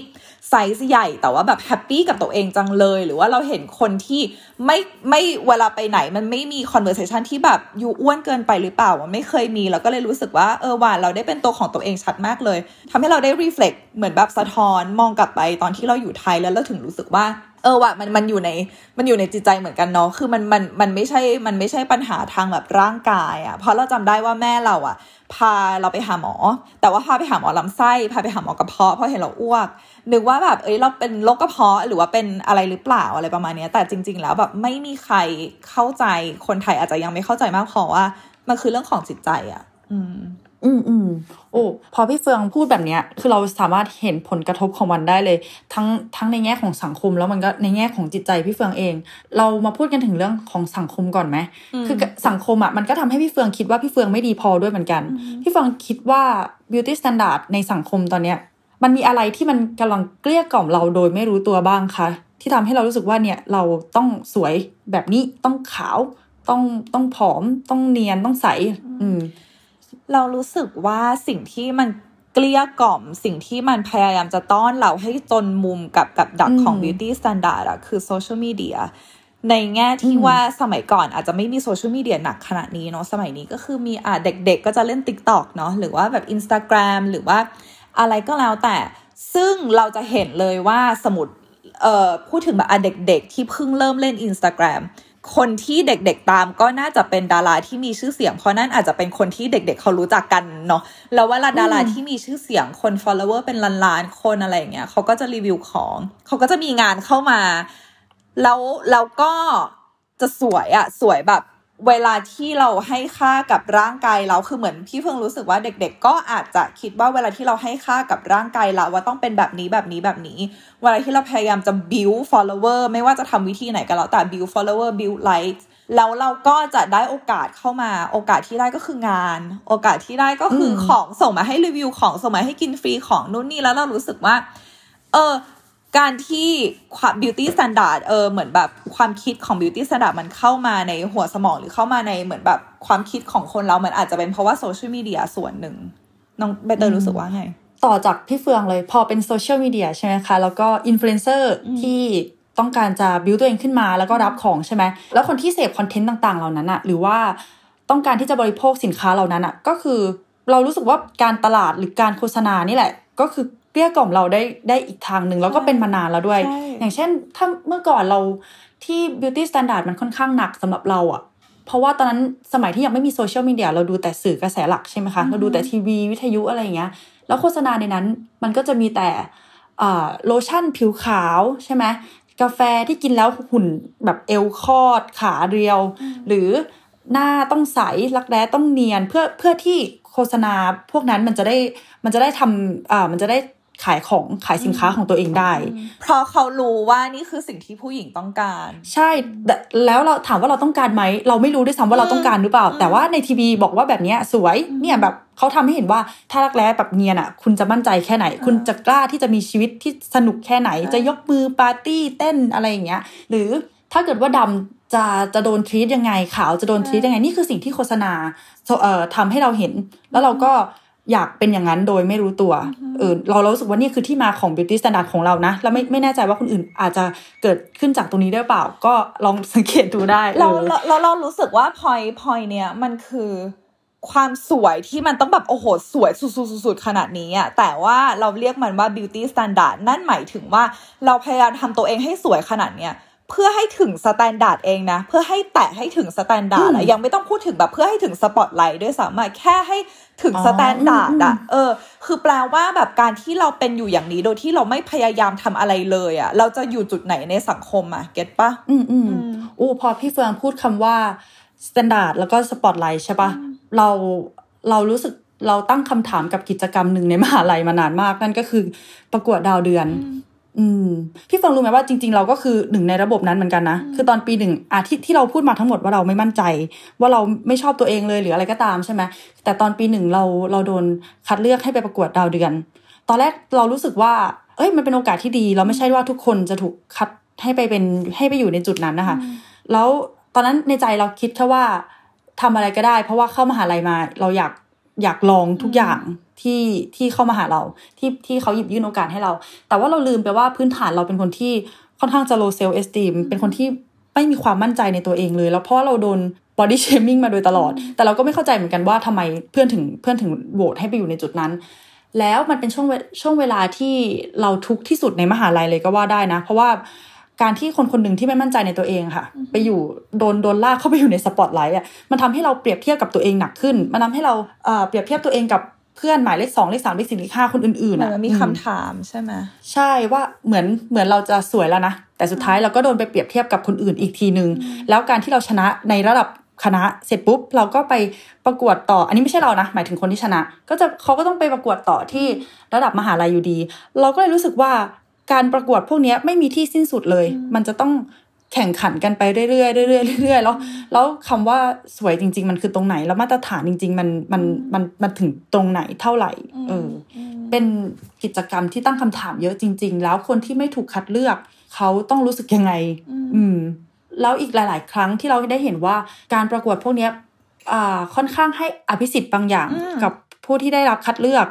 ไซส์ใหญ่แต่ว่าแบบ happy กับตัวเองจังเลย หรือว่าเราเห็นคนที่ไม่ไม่เวลาไปไหนมันไม่มี conversation ที่แบบ you อ้วนเกินไปหรือเปล่ามันไม่เคยมีเราก็เลยรู้สึกว่าเออว่าเราได้เป็นตัวของตัวเองชัดมากเลยทำให้เราได้ reflect เหมือนแบบสะท้อนมองกลับไปตอนที่เราอยู่ไทยแล้วเราถึงรู้สึกว่า เออว่ะมันมันอยู่ในมันอยู่ในจิตใจเหมือนกันเนาะคือมันมันมันไม่ใช่มันไม่ใช่ปัญหาทางแบบร่างกายอะ่ะเพราะเราจำได้ว่าแม่เราอะ่ะ พาเราไปหาหมอ แต่ว่าพาไปหาหมอลำไส้พาไปหาหมอกระเพาะเพราะเห็นเราอ้วกนึกว่าแบบเอ้ยเราเป็นโรคกระเพาะหรือว่าเป็นอะไรหรือเปล่าอะไรประมาณนี้แต่จริง ๆ แล้วแบบไม่มีใครเข้าใจคนไทยอาจจะยังไม่เข้าใจมากพอว่า มันคือเรื่องของจิตใจอะ่ะ อืม อืมอืมโอ้พอพี่เฟืองพูดแบบเนี้ย คือเราสามารถเห็นผลกระทบของมันได้เลย ทั้งทั้งในแง่ของสังคมแล้วมันก็ในแง่ของจิตใจพี่เฟืองเอง เรามาพูดกันถึงเรื่องของสังคมก่อนไหมคือสังคมอะมันก็ทำให้พี่เฟืองคิดว่าพี่เฟืองไม่ดีพอด้วยเหมือนกัน พี่เฟืองคิดว่า beauty standard ในสังคมตอนเนี้ย มันมีอะไรที่มันกำลังเกลี้ยกล่อมเราโดยไม่รู้ตัวบ้างคะที่ทำให้เรารู้สึกว่าเนี่ยเราต้องสวยแบบนี้ต้องขาวต้องต้องผอมต้องเนียนต้องใส อืม เรารู้สึกว่าสิ่งที่มันเกลี้ยกล่อมสิ่งที่มันพยายามจะต้อนเราให้จนมุมกับกับดักของ beauty standard อะคือโซเชียลมีเดียในแง่ที่ว่าสมัยก่อนอาจจะไม่มีโซเชียลมีเดียหนักขนาดนี้เนาะสมัยนี้ก็คือมีอ่าเด็กๆก็จะเล่น TikTok เนาะหรือว่าแบบ Instagram หรือว่าอะไรก็แล้วแต่ ซึ่งเราจะเห็นเลยว่าสมมติเอ่อพูดถึงแบบอะเด็กๆ ที่เพิ่งเริ่มเล่น Instagram คนที่เด็กๆตามก็น่าจะเป็นดาราที่มีชื่อเสียง เพราะนั่นอาจจะเป็นคนที่เด็ก ๆ เขารู้จักกันเนาะแล้วเวลาดาราที่มีชื่อเสียงคน follower เป็นล้านๆคนอะไรอย่างเงี้ยเขาก็จะรีวิวของเขาก็จะมีงานเข้ามา แล้วแล้วก็จะสวยอะสวยแบบ เวลาที่เราให้ค่ากับร่างกายเราคือเหมือนพี่เพิ่งรู้สึกว่าเด็ก ๆ ก็อาจจะคิดว่าเวลาที่เราให้ค่ากับร่างกายเราว่าต้องเป็นแบบนี้แบบนี้แบบนี้ เวลาที่เราพยายามจะ build follower ไม่ว่าจะทำวิธีไหนก็แล้วแต่ build follower build likes แล้วเราก็จะได้โอกาสเข้ามา โอกาสที่ได้ก็คืองาน โอกาสที่ได้ก็คือของส่งมาให้รีวิวของส่งมาให้กินฟรีของนู่นนี่แล้วเรารู้สึกว่า เออ การที่ความ beauty standard เออเหมือนแบบความคิดของ beauty standard มันเข้ามาในหัวสมองหรือเข้ามาในเหมือนแบบความคิดของคนเรา มันอาจจะเป็นเพราะว่าโซเชียลมีเดียส่วนหนึ่งน้องใบเตยรู้สึกว่าไง ต่อจากพี่เฟืองเลยพอเป็นโซเชียลมีเดียใช่ไหมคะ แล้วก็อินฟลูเอนเซอร์ที่ต้องการจะบิวตัวเองขึ้นมาแล้วก็รับของใช่ไหมแล้วคนที่เสพคอนเทนต์ต่างๆ เหล่านั้นอะหรือว่าต้องการที่จะบริโภคสินค้าเหล่านั้นอะก็คือเรารู้สึกว่าการตลาดหรือการโฆษณานี่แหละ ก็คือ เกลี้ยกล่อมเราได้ได้อีกทางหนึ่งแล้วก็เป็นมานานแล้วด้วยใช่อย่างเช่น ถ้าเมื่อก่อนเราที่ beauty standard มันค่อนข้างหนักสำหรับเราอะเพราะว่าตอนนั้นสมัยที่ยังไม่มีโซเชียลมีเดียเราดูแต่สื่อกระแสหลักใช่ไหมคะเราดูแต่ทีวีวิทยุอะไรอย่างเงี้ย แล้วโฆษณาในนั้นมันก็จะมีแต่อ่าโลชั่นผิวขาวใช่ไหมกาแฟที่กินแล้วหุ่นแบบเอวคอดขาเรียว หรือหน้าต้องใสรักแร้ต้องเนียนเพื่อเพื่อที่โฆษณาพวกนั้นมันจะได้มันจะได้ทำอ่ามันจะได้ ขายของขายสินค้าของตัวเองได้ เพราะเขารู้ว่านี่คือสิ่งที่ผู้หญิงต้องการ ใช่แต่แล้วเราถามว่าเราต้องการไหม เราไม่รู้ด้วยซ้ำว่าเราต้องการหรือเปล่า แต่ว่าในทีวีบอกว่าแบบเนี้ยสวยเนี่ยแบบเขาทำให้เห็นว่าถ้ารักแร้แบบเนียนอะ คุณจะมั่นใจแค่ไหน คุณจะกล้าที่จะมีชีวิตที่สนุกแค่ไหน จะยกมือปาร์ตี้เต้นอะไรอย่างเงี้ย หรือถ้าเกิดว่าดำจะจะโดนทรีตยังไงขาวจะโดนทรีตยังไง นี่คือสิ่งที่โฆษณาเอ่อทำให้เราเห็น แล้วเราก็ อยากเป็นอย่างนั้นโดยไม่รู้ตัวเออเราเรารู้สึกว่านี่คือที่มาของ beauty standard ของเรานะแล้วไม่ไม่แน่ใจว่าคนอื่นอาจจะเกิดขึ้นจากตรงนี้ได้เปล่า ก็ลองสังเกตดูได้ เราออเราเราเรารู้สึกว่าพอยพอยเนี่ยมันคือความสวยที่มันต้องแบบ โอ้โห สวยสุดๆๆๆขนาดนี้อะแต่ว่าเราเรียกมันว่า beauty standard นั่นหมายถึงว่าเราพยายามทำตัวเองให้สวยขนาดเนี้ย เพื่อให้ถึง standard เองนะ เพื่อให้แตะให้ถึง standard อะยังไม่ต้องพูดถึงแบบเพื่อให้ถึงสปอตไลท์ด้วยซ้ำอะแค่ให้ถึงอ๋อ standard อะอืมเออ คือแปลว่าแบบการที่เราเป็นอยู่อย่างนี้โดยที่เราไม่พยายามทำอะไรเลยอะเราจะอยู่จุดไหนในสังคมอะ get ปะอืมอืมอืมโอ้พอพี่เฟืองพูดคำว่า standard แล้วก็ spotlight ใช่ปะเราเรารู้สึกเราตั้งคำถามกับกิจกรรมหนึ่งในมหาลัยมานานมากนั่นก็คือประกวดดาวเดือน อืมพี่เฟังรู้ไหมว่าจริง ๆ เราก็คือหนึ่งในระบบนั้นเหมือนกันนะ คือตอนปีหนึ่งอาที่ที่เราพูดมาทั้งหมดว่าเราไม่มั่นใจ ว่าเราไม่ชอบตัวเองเลยหรืออะไรก็ตามใช่ไหมแต่ตอนปีหนึ่งเราเราโดนคัดเลือกให้ไปประกวดดาวเดือน ตอนแรกเรารู้สึกว่า เอ้ยมันเป็นโอกาสที่ดี เราไม่ใช่ว่าทุกคนจะถูกคัดให้ไปเป็นให้ไปอยู่ในจุดนั้นนะคะ แล้วตอนนั้นในใจเราคิดแค่ว่าทำอะไรก็ได้ เพราะว่าเข้ามหาลัยมาเราอยาก อยากลองทุกอย่างที่ที่เข้ามาหาเราที่ที่เขาหยิบยื่นโอกาสให้เรา แต่ว่าเราลืมไปว่าพื้นฐานเราเป็นคนที่ค่อนข้างจะ low self esteem เป็นคนที่ไม่มีความมั่นใจในตัวเองเลย แล้วเพราะว่าเราโดน body shaming มาโดยตลอด แต่เราก็ไม่เข้าใจเหมือนกันว่าทำไมเพื่อนถึงเพื่อนถึงโหวตให้ไปอยู่ในจุดนั้น แล้วมันเป็นช่วงเวช่วงเวลาที่เราทุกข์ที่สุดในมหาลัยเลยก็ว่าได้นะ เพราะว่า การที่คนคนหนึ่งที่ไม่มั่นใจในตัวเองค่ะ ไปอยู่โดนโดนลากเข้าไปอยู่ในสปอตไลท์อะมันทำให้เราเปรียบเทียบกับตัวเองหนักขึ้น มันทำให้เราเอ่อเปรียบเทียบตัวเองกับเพื่อนหมายเลขสองเลขสามเลขสี่เลขห้าคนอื่นๆเหมืออะนมันมีอืคำถามใช่ไหมใช่ว่าเหมือนเหมือนเราจะสวยแล้วนะ แต่สุดท้ายเราก็โดนไปเปรียบเทียบกับคนอื่นอีกทีนึง แล้วการที่เราชนะในระดับคณะเสร็จปุ๊บเราก็ไปประกวดต่อ อันนี้ไม่ใช่เรานะ หมายถึงคนที่ชนะ ก็จะเขาก็ต้องไปประกวดต่อที่ระดับมหาลัยอยู่ดี เราก็เลยรู้สึกว่า การประกวดพวกเนี้ยไม่มีที่สิ้นสุดเลย มันจะต้องแข่งขันกันไปเรื่อยๆเรื่อยๆเรื่อยๆแล้วแล้วคำว่าสวยจริง ๆ มันคือตรงไหน แล้วมาตรฐานจริง ๆ มันมันมันมันถึงตรงไหนเท่าไหร่เอออเป็นกิจกรรมที่ตั้งคำถามเยอะจริง ๆ แล้วคนที่ไม่ถูกคัดเลือก เขาต้องรู้สึกยังไง อืมแล้วอีกหลาย ๆ ครั้งที่เราได้เห็นว่าการประกวดพวกเนี้ยอ่าค่อนข้างให้อภิสิทธิ์บางอย่างอืมกับผู้ที่ได้รับคัดเลือก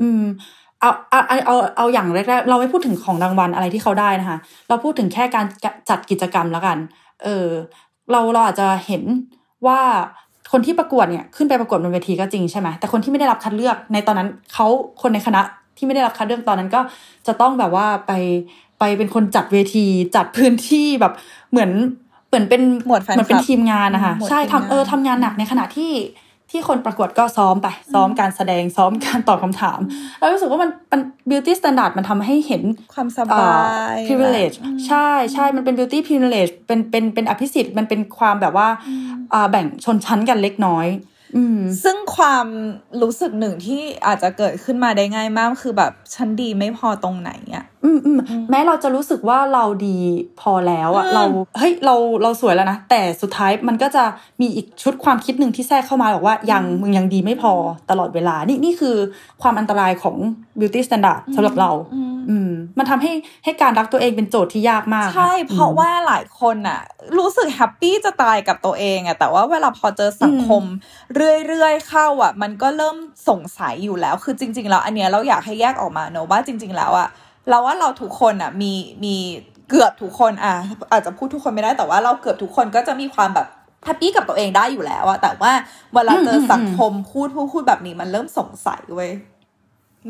อืม เอาเอาเอาเอาเอาอย่างแรกๆเราไม่พูดถึงของรางวัลอะไรที่เขาได้นะคะ เราพูดถึงแค่การจัดกิจกรรมแล้วกัน เออ เราเราอาจจะเห็นว่าคนที่ประกวดเนี่ยขึ้นไปประกวดบนเวทีก็จริงใช่ไหมแต่คนที่ไม่ได้รับคัดเลือกในตอนนั้นเขาคนในคณะที่ไม่ได้รับคัดเลือกตอนนั้นก็จะต้องแบบว่าไปไปเป็นคนจัดเวทีจัดพื้นที่แบบเหมือนเหมือนเป็นหมวดแฟนเหมือนเป็นคลับทีมงานนะคะหมวดใช่ทีมทำงานเออทำงานหนักในขณะที่ ที่คนประกวดก็ซ้อมไปซ้อมการแสดงซ้อมการตอบคำถาม เรารู้สึกว่ามันมัน beauty standard มันทำให้เห็นความสเอ่บาอย privilege ใช่ใช่มันเป็น beauty privilege เป็นเป็นเป็นอภิสิทธิ์มันเป็นความแบบว่าอ่าแบ่งชนชั้นกันเล็กน้อยอืมซึ่งความรู้สึกหนึ่งที่อาจจะเกิดขึ้นมาได้ง่ายมากคือแบบฉันดีไม่พอตรงไหนอะ อืมอืมแม้เราจะรู้สึกว่าเราดีพอแล้วอะอืมเราเฮ้ยเราเราสวยแล้วนะแต่สุดท้ายมันก็จะมีอีกชุดความคิดหนึ่งที่แทรกเข้ามาบอกว่ายังมึงยังดีไม่พอตลอดเวลา นี่นี่คือความอันตรายของ beauty standard สำหรับเรา อืม มันทำให้ให้การรักตัวเองเป็นโจทย์ที่ยากมาก ใช่ค่เพราะว่าหลายคนอะรู้สึกแฮปปี้จะตายกับตัวเองอะแต่ว่าเวลาพอเจอสังคม เรื่อยๆเข้าอะมันก็เริ่มสงสัยอยู่แล้ว คือจริง ๆ แล้วอันเนี้ยเราอยากให้แยกออกมาเนอะว่าจริง ๆ แล้วอะ เราว่าเราทุกคนอะมีมีเกือบทุกคนอะอาจจะพูดทุกคนไม่ได้แต่ว่าเราเกือบทุกคนก็จะมีความแบบแฮปปี้กับตัวเองได้อยู่แล้วอะแต่ว่าเวลาเจอสังคมพูดพูดพูดแบบนี้มันเริ่มสงสัยเว้ย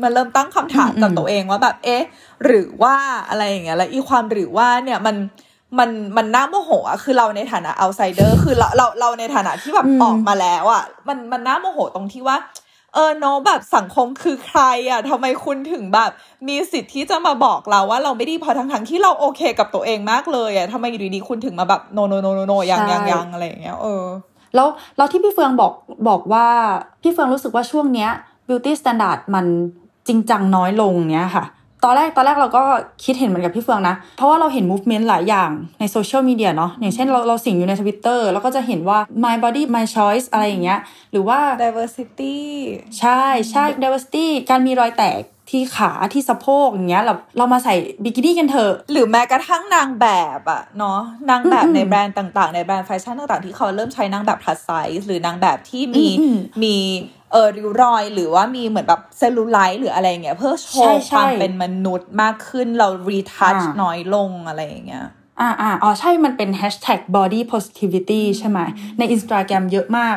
มันเริ่มตั้งคำถามกับอืมตัวเองว่าแบบ เอ๊ะ หรือว่าอะไรอย่างเงี้ยแล้วอีความหรือว่าเนี่ยมันมันมันน่าโมโหอะคือเราในฐานะเอาไซเดอร์ คือเราเราเราในฐานะที่แบบอืมออกมาแล้วอะมันมันน่าโมโหตรงที่ว่า เออ no แบบสังคมคือใครอะทำไมคุณถึงแบบ มีสิทธิ์ที่จะมาบอกเราว่าเราไม่ดีพอทั้งทั้งๆที่เราโอเคกับตัวเองมากเลยอะทำไมอยู่ดีๆคุณถึงมาแบบ no no no no no ยังยังยังอะไรอย่างเงี้ยเออแล้วแล้วที่พี่เฟืองบอกบอกว่าพี่เฟืองรู้สึกว่าช่วงเนี้ย beauty standard มันจริงจังน้อยลงเนี้ยค่ะ ตอนแรกตอนแรกเราก็คิดเห็นเหมือนกับพี่เฟืองนะ เพราะว่าเราเห็น movement หลายอย่างในโซเชียลมีเดียเนาะอย่างเช่นเราเราสิงอยู่ในทวิตเตอร์แล้วก็จะเห็นว่า my body my choice อะไรอย่างเงี้ย หรือว่า diversity ใช่ใช่ diversity การมีรอยแตก ที่ขาที่สะโพกอย่างเงี้ยเราเรามาใส่บิกินี่กันเถอะ หรือแม้กระทั่งนางแบบอะเนาะนางแบบอืมในแบรนด์ต่างๆ ในแบรนด์แฟชั่นต่างๆ ที่เขาเริ่มใช้นางแบบ plus size หรือนางแบบที่มีอืมมีเออริ้วรอยหรือว่ามีเหมือนแบบเซลลูไลท์หรืออะไรเงี้ยเพื่อโชใช่ใช่ความเป็นมนุษย์มากขึ้นเรา retouch อ่าน้อยลงอะไรอย่างเงี้ยอ่าอ่าอ๋อใช่มันเป็น hashtag body positivity ใช่ไหมใน Instagram เยอะมาก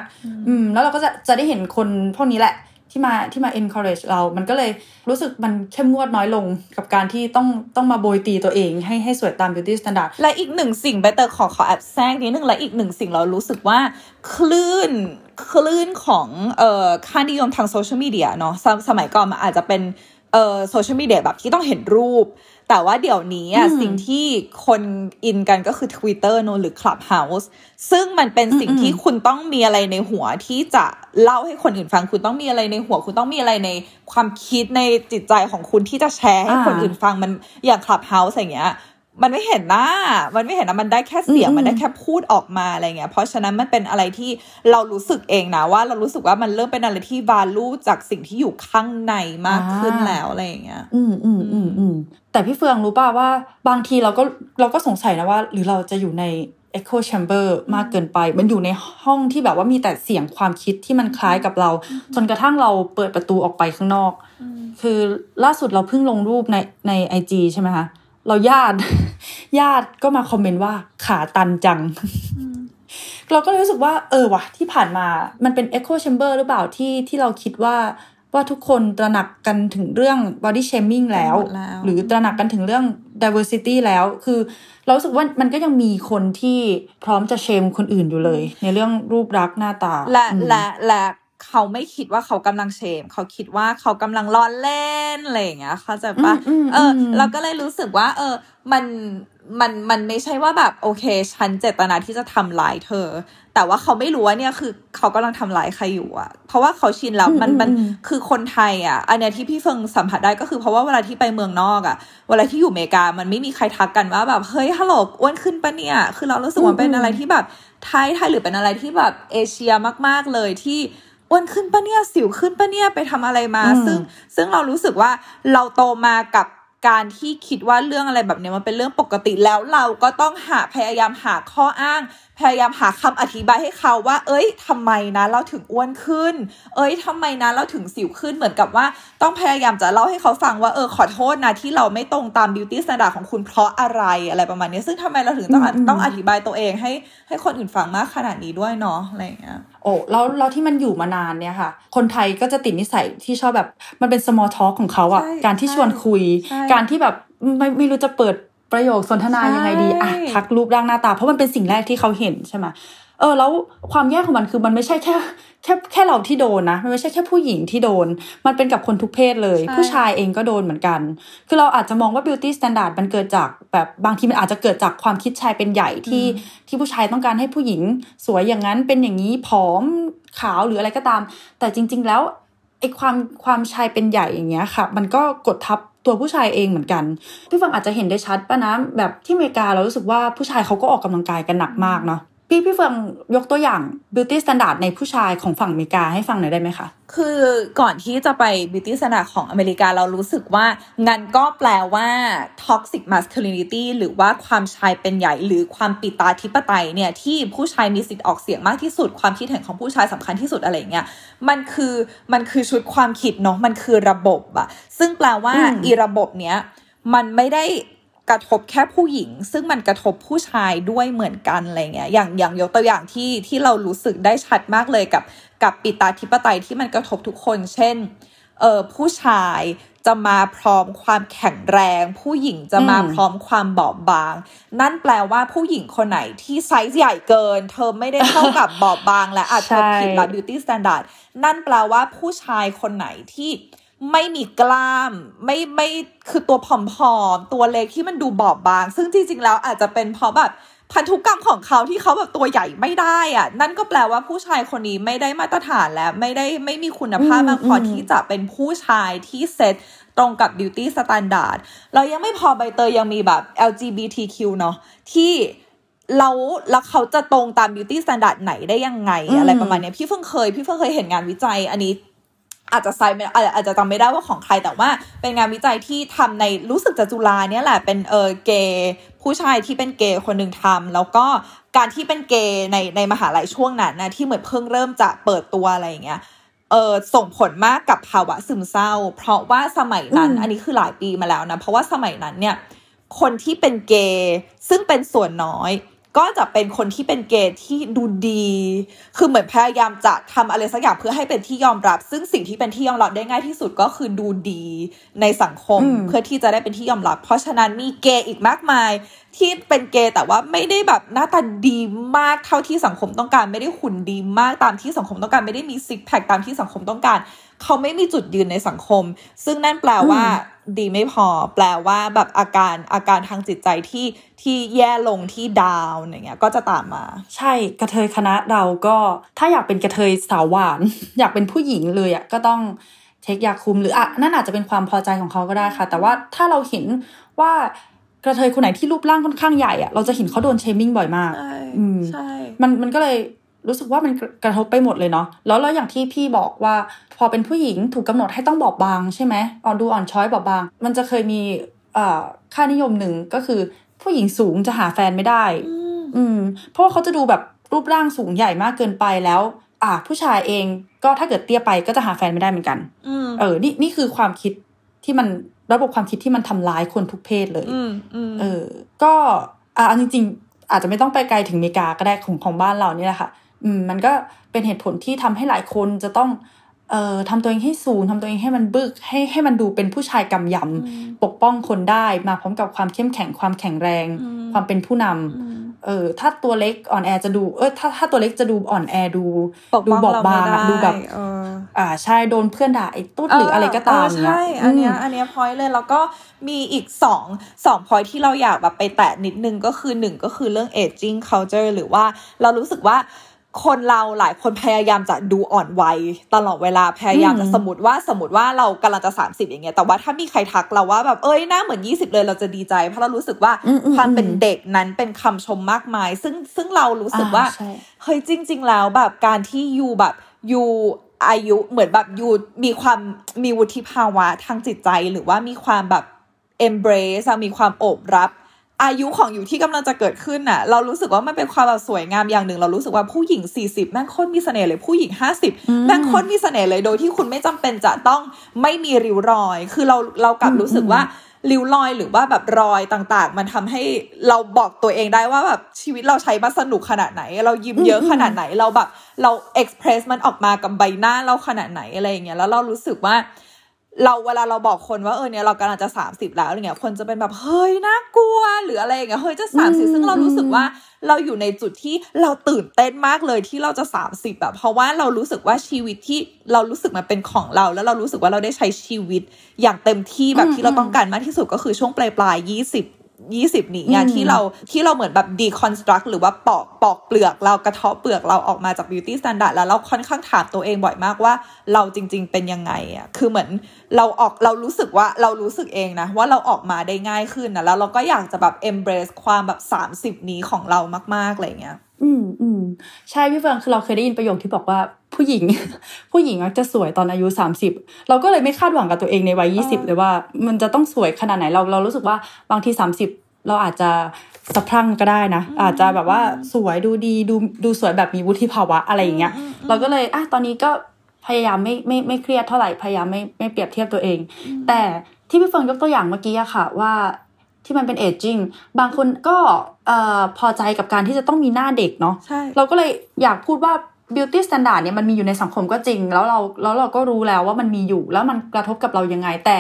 อืม แล้วเราก็จะจะได้เห็นคนพวกนี้แหละ ที่มาที่มา encourage เรา มันก็เลยรู้สึกมันเข้มงวดน้อยลงกับการที่ต้องต้องมาโบยตีตัวเอง ให้ให้สวยตาม beauty standard และอีกหนึ่งสิ่งใบเตยขอขอแอบแซงนิดนึงและอีกหนึ่งสิ่งเรารู้สึกว่าคลื่นคลื่นของเอ่อค่านิยมทางโซเชียลมีเดียเนาะสมสมัยก่อนมันอาจจะเป็นเอ่อโซเชียลมีเดียแบบที่ต้องเห็นรูป แต่ว่าเดี๋ยวนี้อะอืมสิ่งที่คนอินกันก็คือ Twitter เนอะหรือ Clubhouse ซึ่งมันเป็นสิ่งอืมที่คุณต้องมีอะไรในหัวที่จะเล่าให้คนอื่นฟัง คุณต้องมีอะไรในหัว คุณต้องมีอะไรในความคิดในจิตใจของคุณที่จะแชร์ให้คนอ่าอื่นฟังมันอย่าง Clubhouse อย่างเงี้ยมันไม่เห็นหน้า มันไม่เห็นนะ มันได้แค่เสียงอืมมันได้แค่พูดออกมาอะไรเงี้ย เพราะฉะนั้นมันเป็นอะไรที่เรารู้สึกเองนะว่าเรารู้สึกว่ามันเริ่มเป็นอะไรที่ value จากสิ่งที่อยู่ข้างในมากขึ้นแล้วอะไรอย่างเงี้ย อืมอืมอืมอืม แต่พี่เฟืองรู้ป่าว่าบางทีเราก็เราก็สงสัยนะว่า หรือเราจะอยู่ใน echo chamber มากเกินไป มันอยู่ในห้องที่แบบว่ามีแต่เสียงความคิดที่มันคล้ายกับเรา จนกระทั่งเราเปิดประตูออกไปข้างนอก คือล่าสุดเราเพิ่งลงรูปในในไอจใช่ไหมคะเราญาติญาติก็มาคอมเมนต์ว่าขาตันจัง เราก็เลยรู้สึกว่า เออวะที่ผ่านมามันเป็น echo chamber หรือเปล่าที่ที่เราคิดว่า ว่าทุกคนตระหนักกันถึงเรื่อง body shaming แล้วหมดแล้ว หรือตระหนักกันถึงเรื่อง diversity แล้ว คือ เรารู้สึกว่ามันก็ยังมีคนที่พร้อมจะเชมคนอื่นอยู่เลย ในเรื่องรูปลักษณ์หน้าตา และอืมและและ เขาไม่คิดว่าเขากำลังเชม เขาคิดว่าเขากำลังล้อเล่นอะไรอย่างเงี้ยเข้าใจปะอืมอืมเอออมเราก็เลยรู้สึกว่า เออ มันมันมันไม่ใช่ว่าแบบโอเค ฉันเจตนาที่จะทำร้ายเธอ แต่ว่าเขาไม่รู้ว่าเนี่ยคือเขากำลังทำร้ายใครอยู่อะเพราะว่าเขาชินแล้วมันมันอืมคือคนไทยอะอันเนี้ยที่พี่เฟิงสัมผัสได้ก็คือเพราะว่าเวลาที่ไปเมืองนอกอะเวลาที่อยู่อเมริกามันไม่มีใครทักกันว่าแบบเฮ้ยฮัลโหลอ้วนขึ้นปะเนี่ยคือเรารู้สึกว่าเป็นอะไรที่แบบไทยไทยหรือเป็นอะไรที่แบบเอเชียมาก ๆเลยที่ อ้วนขึ้นปะเนี่ยสิวขึ้นปะเนี่ยไปทำอะไรมาอืมซึ่งซึ่งเรารู้สึกว่าเราโตมากับการที่คิดว่าเรื่องอะไรแบบเนี้ยมันเป็นเรื่องปกติแล้วเราก็ต้องหาพยายามหาข้ออ้าง พยายามหาคำอธิบายให้เขาว่า เอ้ยทำไมนะเราถึงอ้วนขึ้น เอ้ยทำไมนะเราถึงสิวขึ้นเหมือนกับว่า ต้องพยายามจะเล่าให้เขาฟังว่าเออขอโทษนะที่เราไม่ตรงตาม beauty standard ของคุณเพราะอะไรอะไรประมาณนี้ซึ่งทำไมเราถึงต้องอืมอืมต้องอธิบายตัวเองให้ให้คนอื่นฟังมากขนาดนี้ด้วยเนาะอะไรอย่างเงี้ย โอ้แล้วแล้วที่มันอยู่มานานเนี่ยค่ะ คนไทยก็จะติดนิสัยที่ชอบแบบมันเป็น small talk ของเขาอะใช่การที่ชวนคุยใช่การที่แบบไม่ไม่รู้จะเปิดประโยคสนทนาใช่ยังไงดีอะทักรูปร่างหน้าตา เพราะมันเป็นสิ่งแรกที่เขาเห็นใช่ไหม เออแล้วความแย่ของมันคือมันไม่ใช่แค่แค่แค่เราที่โดนนะ มันไม่ใช่แค่ผู้หญิงที่โดน มันเป็นกับคนทุกเพศเลยใช่ผู้ชายเองก็โดนเหมือนกัน คือเราอาจจะมองว่า beauty standard มันเกิดจากแบบบางทีมันอาจจะเกิดจากความคิดชายเป็นใหญ่ที่ที่ผู้ชายต้องการให้ผู้หญิง สวยอย่างนั้นเป็นอย่างนี้ผอมขาวหรืออะไรก็ตาม แต่จริง ๆ แล้วไอ้ความความชายเป็นใหญ่อย่างเงี้ยค่ะ มันก็กดทับตัวผู้ชายเองเหมือนกัน พี่ฟังอาจจะเห็นได้ชัดป่ะนะแบบที่อเมริกาเรารู้สึกว่าผู้ชายเขาก็ออกกำลังกายกันหนักมากเนาะ พี่พี่เฟิงยกตัวอย่าง beauty standard ในผู้ชายของฝั่งอเมริกาให้ฟังหน่อยได้ไหมคะ คือก่อนที่จะไป beauty standard ของอเมริกาเรารู้สึกว่างั้นก็แปลว่า toxic masculinity หรือว่าความชายเป็นใหญ่หรือความปิตาธิปไตยเนี่ย ที่ผู้ชายมีสิทธิ์ออกเสียงมากที่สุด ความคิดเห็นของผู้ชายสำคัญที่สุดอะไรอย่างเงี้ยมันคือมันคือชุดความคิดเนาะมันคือระบบอะซึ่งแปลว่าอืมอีระบบเนี้ยมันไม่ได้ กระทบแค่ผู้หญิง ซึ่งมันกระทบผู้ชายด้วยเหมือนกันอะไรเงี้ยอย่างอย่างยกตัวอย่างที่ที่เรารู้สึกได้ชัดมากเลยกับกับปิตาธิปไตยที่มันกระทบทุกคน เช่นเออผู้ชายจะมาพร้อมความแข็งแรง ผู้หญิงจะมาอืมพร้อมความบอบบาง นั่นแปลว่าผู้หญิงคนไหนที่ไซส์ใหญ่เกิน เธอไม่ได้เท่ากับบอบบางและอาจจะผิดหลัก beauty standard นั่นแปลว่าผู้ชายคนไหนที่ ไม่มีกล้ามไม่ไม่คือตัวผอมๆตัวเล็กที่มันดูบอบบาง ซึ่งจริงๆแล้วอาจจะเป็นเพราะแบบพันธุกรรมของเขาที่เขาแบบตัวใหญ่ไม่ได้อะนั่นก็แปลว่าผู้ชายคนนี้ไม่ได้มาตรฐานและไม่ได้ไม่มีคุณภาพอืมมากพออมที่จะเป็นผู้ชายที่เซ็ตตรงกับ beauty standard เรายังไม่พอใบเตยยังมีแบบ LGBTQ เนาะที่เราแล้วเขาจะตรงตาม beauty standard ไหนได้ยังไงอืมอะไรประมาณเนี้ยพี่เพิ่งเคย พี่เพิ่งเคยเห็นงานวิจัย อันนี้ อาจจะไซไม่อาจอาจจะจำไม่ได้ว่าของใครแต่ว่า เป็นงานวิจัยที่ทำในรู้สึกจะจุฬาเนี่ยแหละเป็นเออเกย์ผู้ชายที่เป็นเกย์คนหนึ่งทำแล้วก็การที่เป็นเกย์ในในมหาลัยช่วงนั้นนะที่เหมือนเพิ่งเริ่มจะเปิดตัวอะไรอย่างเงี้ยเออส่งผลมากกับภาวะซึมเศร้า เพราะว่าสมัยนั้นอืมอันนี้คือหลายปีมาแล้วนะ เพราะว่าสมัยนั้นเนี่ยคนที่เป็นเกย์ซึ่งเป็นส่วนน้อย ก็จะเป็นคนที่เป็นเกย์ที่ดูดี คือเหมือนพยายามจะทำอะไรสักอย่างเพื่อให้เป็นที่ยอมรับ ซึ่งสิ่งที่เป็นที่ยอมรับได้ง่ายที่สุดก็คือดูดีในสังคมอืมเพื่อที่จะได้เป็นที่ยอมรับ เพราะฉะนั้นมีเกย์อีกมากมาย ที่เป็นเกย์แต่ว่าไม่ได้แบบหน้าตาดีมากเท่าที่สังคมต้องการ ไม่ได้หุ่นดีมากตามที่สังคมต้องการ ไม่ได้มีซิกแพคตามที่สังคมต้องการ เขาไม่มีจุดยืนในสังคม ซึ่งนั่นแปลว่าดีไม่พอ แปลว่าแบบอาการอาการทางจิตใจที่ที่แย่ลงที่ดาวน์อย่างเงี้ย ก็จะตามมา ใช่กระเทยคณะเราก็ถ้าอยากเป็นกระเทยสาวหวาน อยากเป็นผู้หญิงเลยอะก็ต้องเทคยาคุมหรืออะนั่นอาจจะเป็นความพอใจของเขาก็ได้ค่ะ แต่ว่าถ้าเราเห็นว่ากระเทยคนไหนที่รูปร่างค่อนข้างใหญ่อะเราจะเห็นเขาโดนเชมิ่งบ่อยมากใช่อืมใช่มันมันก็เลย รู้สึกว่ามันกระทบไปหมดเลยเนาะแล้วแล้วอย่างที่พี่บอกว่า พอเป็นผู้หญิงถูกกำหนดให้ต้องบอบบางใช่ไหมอ่อนดูอ่อนช้อยบอบบาง มันจะเคยมีเอ่อค่านิยมหนึ่งก็คือ ผู้หญิงสูงจะหาแฟนไม่ได้ อืม เพราะว่าเขาจะดูแบบรูปร่างสูงใหญ่มากเกินไปแล้ว อะผู้ชายเองก็ถ้าเกิดเตี้ยไปก็จะหาแฟนไม่ได้เหมือนกันอืมเออ นี่นี่คือความคิดที่มันระบบความคิดที่มันทำร้ายคนทุกเพศเลยอืมอืมเออ ก็อะเอาจริง ๆ อาจจะไม่ต้องไปไกลถึงอเมริกาก็ได้ของของบ้านเรานี่แหละค่ะอื มมันก็เป็นเหตุผลที่ทำให้หลายคนจะต้องเอ่อทำตัวเองให้สูงทำตัวเองให้มันบึกให้ให้มันดูเป็นผู้ชายกำยำปกป้องคนได้มาพร้อมกับความเข้มแข็งความแข็งแรง ความเป็นผู้นำเออถ้าตัวเล็กอ่อนแอจะดูเออถ้าถ้าตัวเล็กจะดูอ่อนแอดูปกดูป้องบอบบเราไม่างได้อะดูแบบเอออ่าใช่โดนเพื่อนด่าไอ้ตุ๊ดหรืออะไรก็ตามเออเนี้ยใช่อันเนี้ยมอันเนี้ยพอยเลยแล้วก็มีอีกสองสองพอยที่เราอยากแบบไปแตะนิดนึงก็คือหนึ่งก็คือเรื่อง aging culture หรือว่าเรารู้สึกว่า คนเราหลายคนพยายามจะดูอ่อนวัยตลอดเวลาพยายามจะอืมสมมติว่าสมมติว่าเรากำลังจะ 30 อย่างเงี้ยแต่ว่าถ้ามีใครทักเราว่าแบบเอ้ยหน้าเหมือน 20 เลยเราจะดีใจ เพราะเรารู้สึกว่าอืมอืมความเป็นอืมเด็กนั้นเป็นคำชมมากมาย ซึ่งซึ่งเรารู้สึกว่าอ่าใช่เฮ้ยจริง ๆ แล้วแบบการที่ยูแบบยูอายุเหมือนแบบยูมีความมีวุฒิภาวะทางจิตใจหรือว่ามีความแบบ embrace อะมีความโอบรับ อายุของอยู่ที่กำลังจะเกิดขึ้นน่ะ เรารู้สึกว่ามันเป็นความแบบสวยงามอย่างหนึ่ง เรารู้สึกว่าผู้หญิง 40แม่งโคตรมีเสน่ห์เลยผู้หญิง 50แม่งโคตรมีเสน่ห์เลยโดยที่คุณไม่จำเป็นจะต้องไม่มีริ้วรอย คือเราเรากลับรู้สึกว่าริ้วรอยหรือว่าแบบรอยต่างๆ มันทำให้เราบอกตัวเองได้ว่าแบบชีวิตเราใช้มาสนุกขนาดไหน เรายิ้มเยอะขนาดไหนเราแบบเราเอ็กเพรสมันออกมากับใบหน้าเราขนาดไหนอะไรอย่างเงี้ยแล้วเรารู้สึกว่า เราเวลาเราบอกคนว่าเออเนี่ยเรากำลังจะ30แล้วอะไรเงี้ยคนจะเป็นแบบเฮ้ยน่ากลัว หรืออะไรอย่างเงี้ยเฮ้ยจะอืม30ซึ่งเรารู้สึกว่าเราอยู่ในจุดที่เราตื่นเต้นมากเลยที่เราจะ30แบบเพราะว่าเรารู้สึกว่าชีวิตที่เรารู้สึกมันเป็นของเรา แล้วเรารู้สึกว่าเราได้ใช้ชีวิตอย่างเต็มที่แบบที่เราต้องการมากที่สุดก็คือช่วงปลายปลายยี่สิบ ยี่สิบนี้อะอืมที่เราที่เราเหมือนแบบ deconstruct หรือว่าปอกปอกเปลือกเรากระเทาะเปลือกเราออกมาจาก beauty standard แล้วเราค่อนข้างถามตัวเองบ่อยมากว่า เราจริง ๆ เป็นยังไงอะคือเหมือนเราออกเรารู้สึกว่าเรารู้สึกเองนะ ว่าเราออกมาได้ง่ายขึ้นนะแล้วเราก็อยากจะแบบ embrace ความแบบ30นี้ของเรามากๆอะไรเงี้ย อืมอืมใช่พี่เฟิร์นคือเราเคยได้ยินประโยคที่บอกว่าผู้หญิง ผู้หญิงมักจะสวยตอนอายุ 30 เราก็เลยไม่คาดหวังกับตัวเองในวัย20เลยว่า มันจะต้องสวยขนาดไหนเราเรารู้สึกว่าบางที 30 เราอาจจะสะพรั่งก็ได้นะ อาจจะแบบว่าสวยดูดีดูดูสวยแบบมีวุฒิภาวะอะไรอย่างเงี้ย เราก็เลยอะตอนนี้ก็พยายามไม่ไม่ไม่เครียดเท่าไหร่พยายามไม่ไม่เปรียบเทียบตัวเอง แต่ที่พี่เฟิร์นยกตัวอย่างเมื่อกี้อะค่ะ ว่า ที่มันเป็นเอจจิ้งบางคนก็เอ่อพอใจกับการที่จะต้องมีหน้าเด็กเนาะใช่เราก็เลยอยากพูดว่า beauty standard เนี่ยมันมีอยู่ในสังคมก็จริง แล้วเราแล้วเราก็รู้แล้วว่ามันมีอยู่ แล้วมันกระทบกับเรายังไง แต่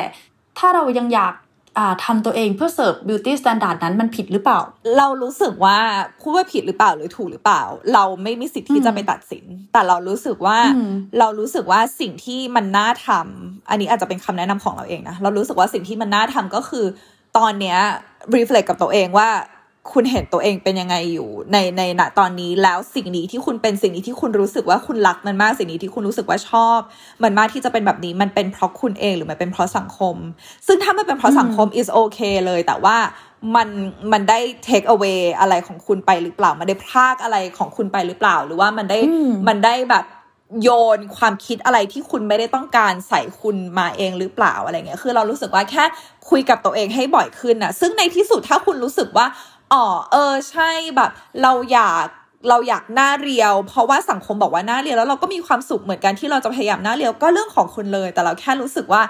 ถ้าเรายังอยากอ่าทำตัวเองเพื่อเสิร์ฟ beauty standard นั้นมันผิดหรือเปล่า เรารู้สึกว่าพูดว่าผิดหรือเปล่าหรือถูกหรือเปล่า เราไม่มีสิทธิ์ที่อืมจะไปตัดสิน แต่เรารู้สึกว่าอืมเรารู้สึกว่าสิ่งที่มันน่าทำอันนี้อาจจะเป็นคำแนะนำของเราเองนะเรารู้สึกว่าสิ่งที่มันน่าทำก็คือ ตอนเนี้ย reflect กับตัวเองว่าคุณเห็นตัวเองเป็นยังไงอยู่ในในณตอนนี้แล้วสิ่งนี้ที่คุณเป็นสิ่งนี้ที่คุณรู้สึกว่าคุณรักมันมากสิ่งนี้ที่คุณรู้สึกว่าชอบ มันมากที่จะเป็นแบบนี้มันเป็นเพราะคุณเองหรือมันเป็นเพราะสังคม ซึ่งถ้ามันเป็นเพราะสังคม is okay เลย แต่ว่ามันมันได้ take away อะไรของคุณไปหรือเปล่า มันได้พรากอะไรของคุณไปหรือเปล่า หรือว่ามันได้อืมมันได้แบบ โยนความคิดอะไรที่คุณไม่ได้ต้องการใส่คุณมาเองหรือเปล่าอะไรเงี้ย คือเรารู้สึกว่าแค่คุยกับตัวเองให้บ่อยขึ้นน่ะซึ่งในที่สุดถ้าคุณรู้สึกว่า อ๋อ เออ ใช่แบบ เราอยากเราอยากหน้าเรียว เพราะว่าสังคมบอกว่าหน้าเรียวแล้วเราก็มีความสุขเหมือนกันที่เราจะพยายามหน้าเรียวก็เรื่องของคุณเลย แต่เราแค่รู้สึกว่า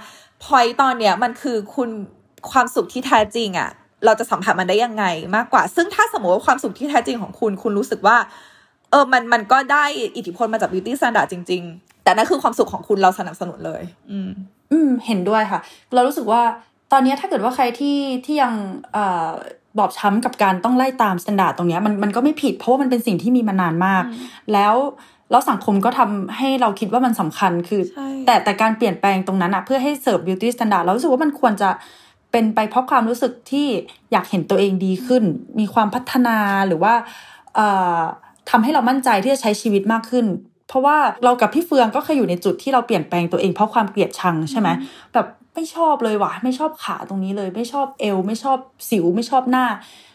พอยตอนเนี้ยมันคือคุณความสุขที่แท้จริงอะ เราจะสัมผัสมันได้ยังไงมากกว่า ซึ่งถ้าสมมติว่าความสุขที่แท้จริงของคุณ คุณรู้สึกว่า เออมันมันก็ได้อิทธิพลมาจาก beauty standard จริง ๆ แต่นั่นคือความสุขของคุณเราสนับสนุนเลย อืม อืม เห็นด้วยค่ะ เรารู้สึกว่าตอนนี้ถ้าเกิดว่าใครที่ที่ยังเอ่อบอบช้ำกับการต้องไล่ตาม standard ตรงเนี้ยมันมันก็ไม่ผิดเพราะว่ามันเป็นสิ่งที่มีมานานมาก แล้วแล้วสังคมก็ทำให้เราคิดว่ามันสำคัญคือใช่แต่แต่การเปลี่ยนแปลงตรงนั้นอะเพื่อให้ serve beauty standard เรารู้สึกว่ามันควรจะเป็นไปเพราะความรู้สึกที่อยากเห็นตัวเองดีขึ้น มีความพัฒนาหรือว่าเอ่อ ทำให้เรามั่นใจที่จะใช้ชีวิตมากขึ้น เพราะว่าเรากับพี่เฟืองก็เคยอยู่ในจุดที่เราเปลี่ยนแปลงตัวเองเพราะความเกลียดชังใช่ไหมแบบไม่ชอบเลยว่ะไม่ชอบขาตรงนี้เลย ไม่ชอบเอว ไม่ชอบสิวไม่ชอบหน้า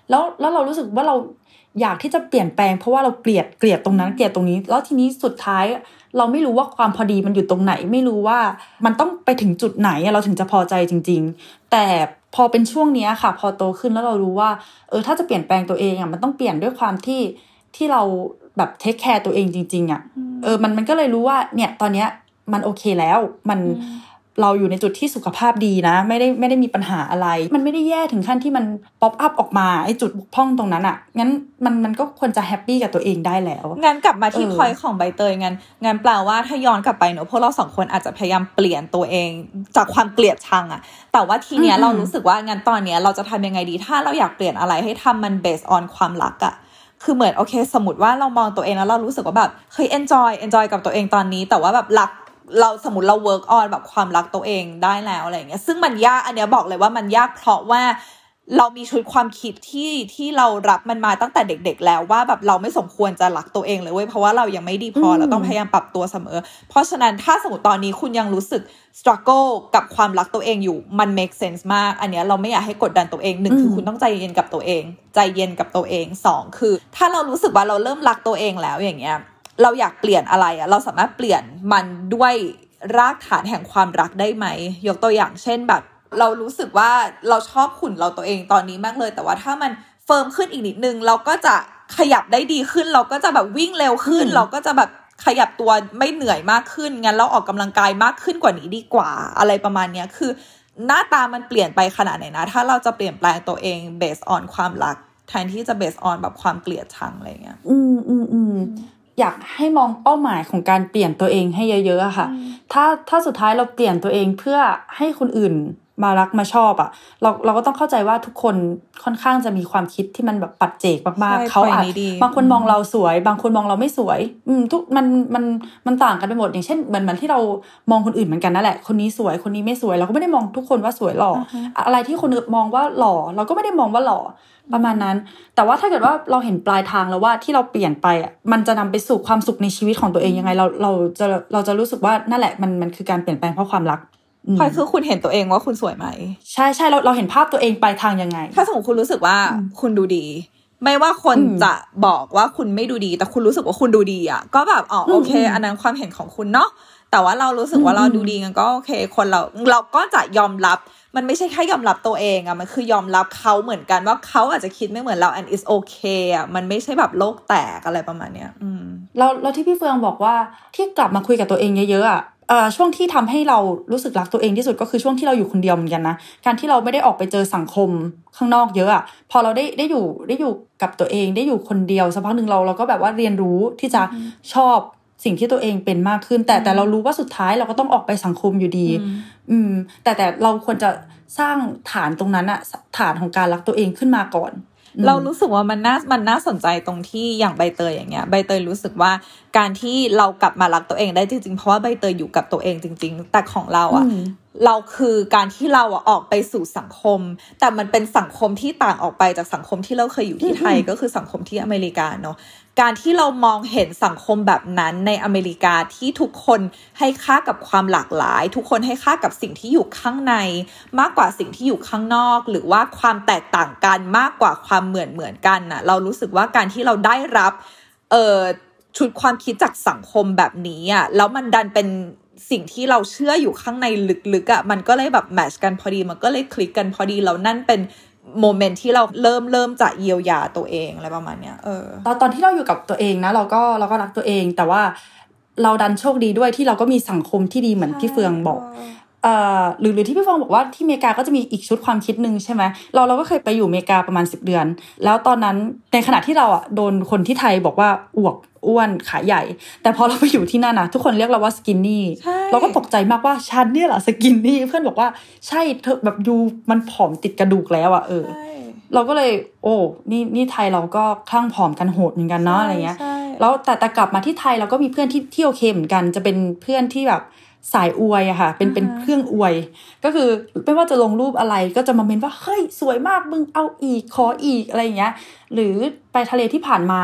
แล้วแล้วเรารู้สึกว่าเราอยากที่จะเปลี่ยนแปลงเพราะว่าเราเกลียดเกลียดตรงนั้นเกลียดตรงนี้ แล้วทีนี้สุดท้ายเราไม่รู้ว่าความพอดีมันอยู่ตรงไหน ไม่รู้ว่ามันต้องไปถึงจุดไหนอะเราถึงจะพอใจจริง ๆ แต่พอเป็นช่วงเนี้ยค่ะ พอโตขึ้นแล้วเรารู้ว่า เออถ้าจะเปลี่ยนแปลงตัวเองอะมันต้องเปลี่ยนด้วยความที่ ที่เราแบบ take care ตัวเองจริง ๆอะเออมันมันก็เลยรู้ว่า เนี่ยตอนเนี้ยมันโอเคแล้วมันเราอยู่ในจุดที่สุขภาพดีนะ ไม่ได้ไม่ได้มีปัญหาอะไร มันไม่ได้แย่ถึงขั้นที่มัน pop up ออกมาไอ้จุดบกพร่องตรงนั้นอะงั้นมันมันก็ควรจะ happy กับตัวเองได้แล้วงั้นกลับมาที่เออพอยของใบเตยงั้นงั้นแปลว่าถ้าย้อนกลับไปเนอะพวกเราสองคนอาจจะพยายามเปลี่ยนตัวเอง จากความเกลียดชังอะแต่ว่าทีเนี้ยอืมเรารู้สึกว่างั้นตอนเนี้ยเราจะทำยังไงดี ถ้าเราอยากเปลี่ยนอะไรให้ทำมัน based on ความรักอะ คือเหมือนโอเค สมมติว่าเรามองตัวเองแล้วเรารู้สึกว่าแบบเฮ้ย enjoy enjoy กับตัวเองตอนนี้ แต่ว่าแบบรักเราสมมติเรา work on แบบความรักตัวเองได้แล้วอะไรเงี้ยซึ่งมันยากอันเนี้ยบอกเลยว่ามันยากเพราะว่า เรามีชุดความคิดที่ที่เรารับมันมาตั้งแต่เด็ก ๆ แล้วว่าแบบเราไม่สมควรจะรักตัวเองเลยเว้ยเพราะว่าเรายังไม่ดีพออืมเราต้องพยายามปรับตัวเสมอ เพราะฉะนั้นถ้าสมมติตอนนี้คุณยังรู้สึก struggle กับความรักตัวเองอยู่มัน make sense มาก อันเนี้ยเราไม่อยากให้กดดันตัวเองหนึ่งคือคุณต้องใจเย็นกับตัวเอง ใจเย็นกับตัวเองสองคือ ถ้าเรารู้สึกว่าเราเริ่มรักตัวเองแล้วอย่างเงี้ยเราอยากเปลี่ยนอะไรอะเราสามารถเปลี่ยนมันด้วยรากฐานแห่งความรักได้ไหม ยกตัวอย่างเช่นแบบ เรารู้สึกว่าเราชอบขุนเราตัวเองตอนนี้มากเลย แต่ว่าถ้ามันเฟิร์มขึ้นอีกนิดนึง เราก็จะขยับได้ดีขึ้น เราก็จะแบบวิ่งเร็วขึ้นอืมเราก็จะแบบขยับตัวไม่เหนื่อยมากขึ้น งั้นเราออกกำลังกายมากขึ้นกว่านี้ดีกว่า อะไรประมาณเนี้ยคือ หน้าตามันเปลี่ยนไปขนาดไหนนะ ถ้าเราจะเปลี่ยนแปลงตัวเอง based on ความรัก แทนที่จะ based on แบบความเกลียดชังอะไรเงี้ย อืมอืมอืมอยากให้มองเป้าหมายของการเปลี่ยนตัวเองให้เยอะๆอะค่ะ ถ้าถ้าสุดท้ายเราเปลี่ยนตัวเองเพื่อให้คนอื่น มารักมาชอบอะเราเราก็ต้องเข้าใจว่าทุกคนค่อนข้างจะมีความคิดที่มันแบบปัจเจกมากใช่ๆเขาอาจ point นี้ดีบางคนมองเราสวย บางคนมองเราไม่สวย อืมทุกมันมันมันต่างกันไปหมดอย่างเช่นเหมือนเหมือนที่เรามองคนอื่นเหมือนกันนั่นแหละคนนี้สวยคนนี้ไม่สวย เราก็ไม่ได้มองทุกคนว่าสวยหล่อออะไรที่คนอื่นมองว่าหล่อ เราก็ไม่ได้มองว่าหล่อประมาณนั้น แต่ว่าถ้าเกิดว่าเราเห็นปลายทางแล้วว่าที่เราเปลี่ยนไปอะ มันจะนำไปสู่ความสุขในชีวิตของตัวเองยังไง เราเราจะเราจะรู้สึกว่านั่นแหละมันมันคือการเปลี่ยนแปลงเพราะความรักอืม พลอยคือคุณเห็นตัวเองว่าคุณสวยไหม ใช่ใช่เราเราเห็นภาพตัวเองปลายทางยังไง ถ้าสมมติคุณรู้สึกว่าคุณดูดี ไม่ว่าคนอืมจะบอกว่าคุณไม่ดูดี แต่คุณรู้สึกว่าคุณดูดีอะ ก็แบบอ๋อโอเคอืมอันนั้นความเห็นของคุณเนาะแต่ว่าเรารู้สึกว่าอืมเราดูดีกันก็โอเค คนเราเราก็จะยอมรับ มันไม่ใช่แค่ยอมรับตัวเองอะมันคือยอมรับเขาเหมือนกันว่าเขาอาจจะคิดไม่เหมือนเรา and is okay อะมันไม่ใช่แบบโลกแตกอะไรประมาณเนี้ย อืมแล้วแล้วที่พี่เฟืองบอกว่าที่กลับมาคุยกับตัวเองเยอะๆอะเอ่อ ช่วงที่ทำให้เรารู้สึกรักตัวเองที่สุดก็คือช่วงที่เราอยู่คนเดียวเหมือนกันนะ การที่เราไม่ได้ออกไปเจอสังคมข้างนอกเยอะอะพอเราได้ได้อยู่ได้อยู่กับตัวเองได้อยู่คนเดียวสักพักหนึ่งเราเราก็แบบว่าเรียนรู้ที่จะชอบสิ่งที่ตัวเองเป็นมากขึ้น แต่แต่เรารู้ว่าสุดท้ายเราก็ต้องออกไปสังคมอยู่ดี อืมอืมแต่แต่เราควรจะสร้างฐานตรงนั้นอะฐานของการรักตัวเองขึ้นมาก่อนอืม เรารู้สึกว่ามันน่ามันน่าสนใจตรงที่อย่างใบเตยอย่างเงี้ยใบเตยรู้สึกว่าการที่เรากลับมารักตัวเองได้จริงๆ เพราะว่าใบเตยอยู่กับตัวเองจริง ๆ แต่ของเราอะอืมเราคือการที่เราอะออกไปสู่สังคม แต่มันเป็นสังคมที่ต่างออกไปจากสังคมที่เราเคยอยู่ที่ไทยก็คือสังคมที่อเมริกาเนาะ การที่เรามองเห็นสังคมแบบนั้นในอเมริกาที่ทุกคนให้ค่ากับความหลากหลาย ทุกคนให้ค่ากับสิ่งที่อยู่ข้างใน มากกว่าสิ่งที่อยู่ข้างนอก หรือว่าความแตกต่างกันมากกว่าความเหมือนเหมือนกันน่ะเรารู้สึกว่าการที่เราได้รับเอ่อชุดความคิดจากสังคมแบบนี้อะแล้วมันดันเป็นสิ่งที่เราเชื่ออยู่ข้างในลึกๆอะมันก็เลยแบบแมชกันพอดี มันก็เลยคลิกกันพอดีแล้วนั่นเป็น โมเมนต์ที่เราเริ่มเริ่มจะเยียวยาตัวเองอะไรประมาณเนี้ยเออตอนตอนที่เราอยู่กับตัวเองนะ เราก็เราก็รักตัวเอง แต่ว่าเราดันโชคดีด้วยที่เราก็มีสังคมที่ดีเหมือนพี่เฟืองบอก หรือหรือที่พี่เฟืองบอกว่าที่อเมริกาก็จะมีอีกชุดความคิดหนึ่งใช่ไหมเราเราก็เคยไปอยู่อเมริกาประมาณ 10 เดือน แล้วตอนนั้นในขณะที่เราอะโดนคนที่ไทยบอกว่าอ้วกอ้วนขาใหญ่ แต่พอเราไปอยู่ที่นั่นนะทุกคนเรียกเราว่า skinny ใช่เราก็ตกใจมากว่าฉันเนี่ยเหรอ skinny เพื่อนบอกว่าใช่เธอแบบดูมันผอมติดกระดูกแล้วอะเออใช่เราก็เลย โอ้ นี่นี่ไทยเราก็คลั่งผอมกันโหดเหมือนกันเนาะอะไรเงี้ยใช่แล้วแต่แต่กลับมาที่ไทยเราก็มีเพื่อนที่ที่โอเคเหมือนกัน จะเป็นเพื่อนที่แบบ สายอวยอะค่ะ เป็นเป็นเครื่องอวย ก็คือไม่ว่าจะลงรูปอะไรก็จะมาเมนว่าเฮ้ยสวยมากมึงเอาอีกขออีกอะไรอย่างเงี้ย หรือไปทะเลที่ผ่านมา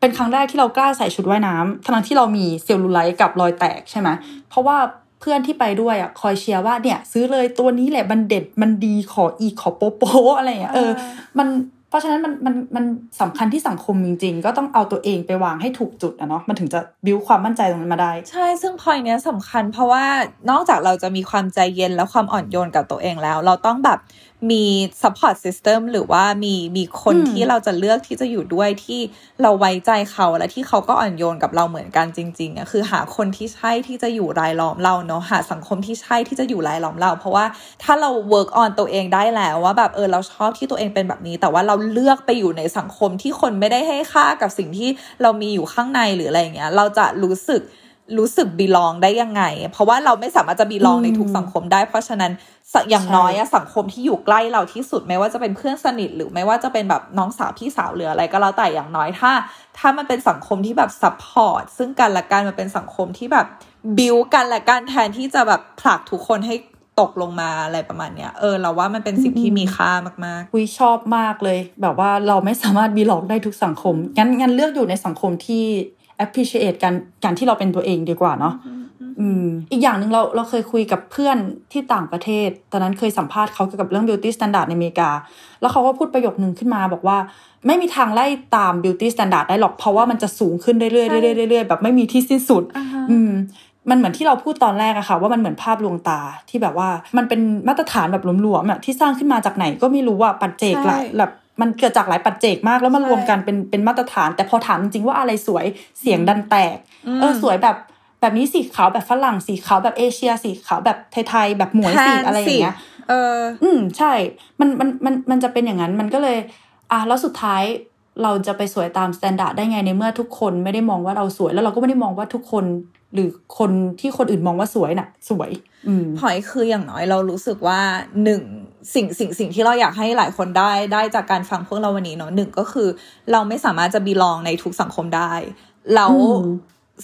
เป็นครั้งแรกที่เรากล้าใส่ชุดว่ายน้ำทั้งที่เรามีเซลลูไลท์กับรอยแตกใช่ไหมเพราะว่าเพื่อนที่ไปด้วยอะคอยเชียร์ว่าเนี่ย ซื้อเลยตัวนี้แหละมันเด็ดมันดีขออีกขอโป๊ะโป๊ะอะไรอย่างเงี้ยเออ มันเพ ราะฉะนั้นมันมันมันสำคัญที่สังคมจริง ๆ ก็ต้องเอาตัวเองไปวางให้ถูกจุดนะเนาะมันถึงจะบิวความมั่นใจตรงนั้นมาได้ ใช่ซึ่งพอยเนี้ยสำคัญเพราะว่านอกจากเราจะมีความใจเย็นและความอ่อนโยนกับตัวเองแล้ว เราต้องแบบ มี support system หรือว่ามีมีคนอืมที่เราจะเลือกที่จะอยู่ด้วยที่เราไว้ใจเขาและที่เขาก็อ่อนโยนกับเราเหมือนกันจริงๆอะคือหาคนที่ใช่ที่จะอยู่รายล้อมเราเนาะหาสังคมที่ใช่ที่จะอยู่รายล้อมเรา เพราะว่าถ้าเรา work on ตัวเองได้แล้วว่าแบบเออเราชอบที่ตัวเองเป็นแบบนี้ แต่ว่าเราเลือกไปอยู่ในสังคมที่คนไม่ได้ให้ค่ากับสิ่งที่เรามีอยู่ข้างในหรืออะไรอย่างเงี้ยเราจะรู้สึก รู้สึก belong ได้ยังไง เพราะว่าเราไม่สามารถจะ belong อืมในทุกสังคมได้ เพราะฉะนั้นอย่างใช่น้อยอะสังคมที่อยู่ใกล้เราที่สุดไม่ว่าจะเป็นเพื่อนสนิท หรือไม่ว่าจะเป็นแบบน้องสาวพี่สาวหรืออะไรก็แล้วแต่อย่างน้อยถ้า ถ้ามันเป็นสังคมที่แบบ support ซึ่งกันและกันมันเป็นสังคมที่แบบบิวกันและกันแทนที่จะแบบผลักทุกคนให้ตกลงมาอะไรประมาณเนี้ยเออเราว่ามันเป็นสิ่งที่มีค่ามากอุ๊ยชอบมากเลย แบบว่าเราไม่สามารถ belong ได้ทุกสังคมงั้นงั้นเลือกอยู่ในสังคมที่ appreciate กันการที่เราเป็นตัวเองดีกว่าเนาะอืมอีกอย่างหนึ่งเราเราเคยคุยกับเพื่อนที่ต่างประเทศ ตอนนั้นเคยสัมภาษณ์เขาเกี่ยวกับเรื่อง beauty standard ในอเมริกา แล้วเขาก็พูดประโยคนึงขึ้นมาบอกว่า ไม่มีทางไล่ตาม beauty standard ได้หรอก เพราะว่ามันจะสูงขึ้นเรื่อยๆเรื่อยๆเรื่อยๆแบบไม่มีที่สิ้นสุดๆอ่าฮะอืมมันเหมือนที่เราพูดตอนแรกอะค่ะ ว่ามันเหมือนภาพลวงตาที่แบบว่า มันเป็นมาตรฐานแบบหลวมๆอะที่สร้างขึ้นมาจากไหนก็ไม่รู้ว่าปัจเจกหลายใช่แบบ มันเกิดจากหลายปัจเจกมากแล้วมันใช่รวมกันเป็นเป็นมาตรฐาน แต่พอถามจริงๆว่าอะไรสวยเสียงดันแตก เออสวยแบบแบบนี้สวยขาวแบบฝรั่งสวยขาวแบบเอเชียสวยขาวแบบไทยๆแบบหมวยสวยแทนอะไรอย่างเงี้ยเออ อืมใช่ มันมันมันมันจะเป็นอย่างนั้นมันก็เลย อะแล้วสุดท้ายเราจะไปสวยตาม standard ได้ไงในเมื่อทุกคนไม่ได้มองว่าเราสวย แล้วเราก็ไม่ได้มองว่าทุกคนหรือคนที่คนอื่นมองว่าสวยน่ะ สวย อืมพอยคืออย่างน้อยเรารู้สึกว่าหนึ่ง สิ่งสิ่งสิ่งที่เราอยากให้หลายคนได้ได้จากการฟังพวกเราวันนี้เนาะหนึ่งก็คือ เราไม่สามารถจะบีลองในทุกสังคมได้แล้วอืม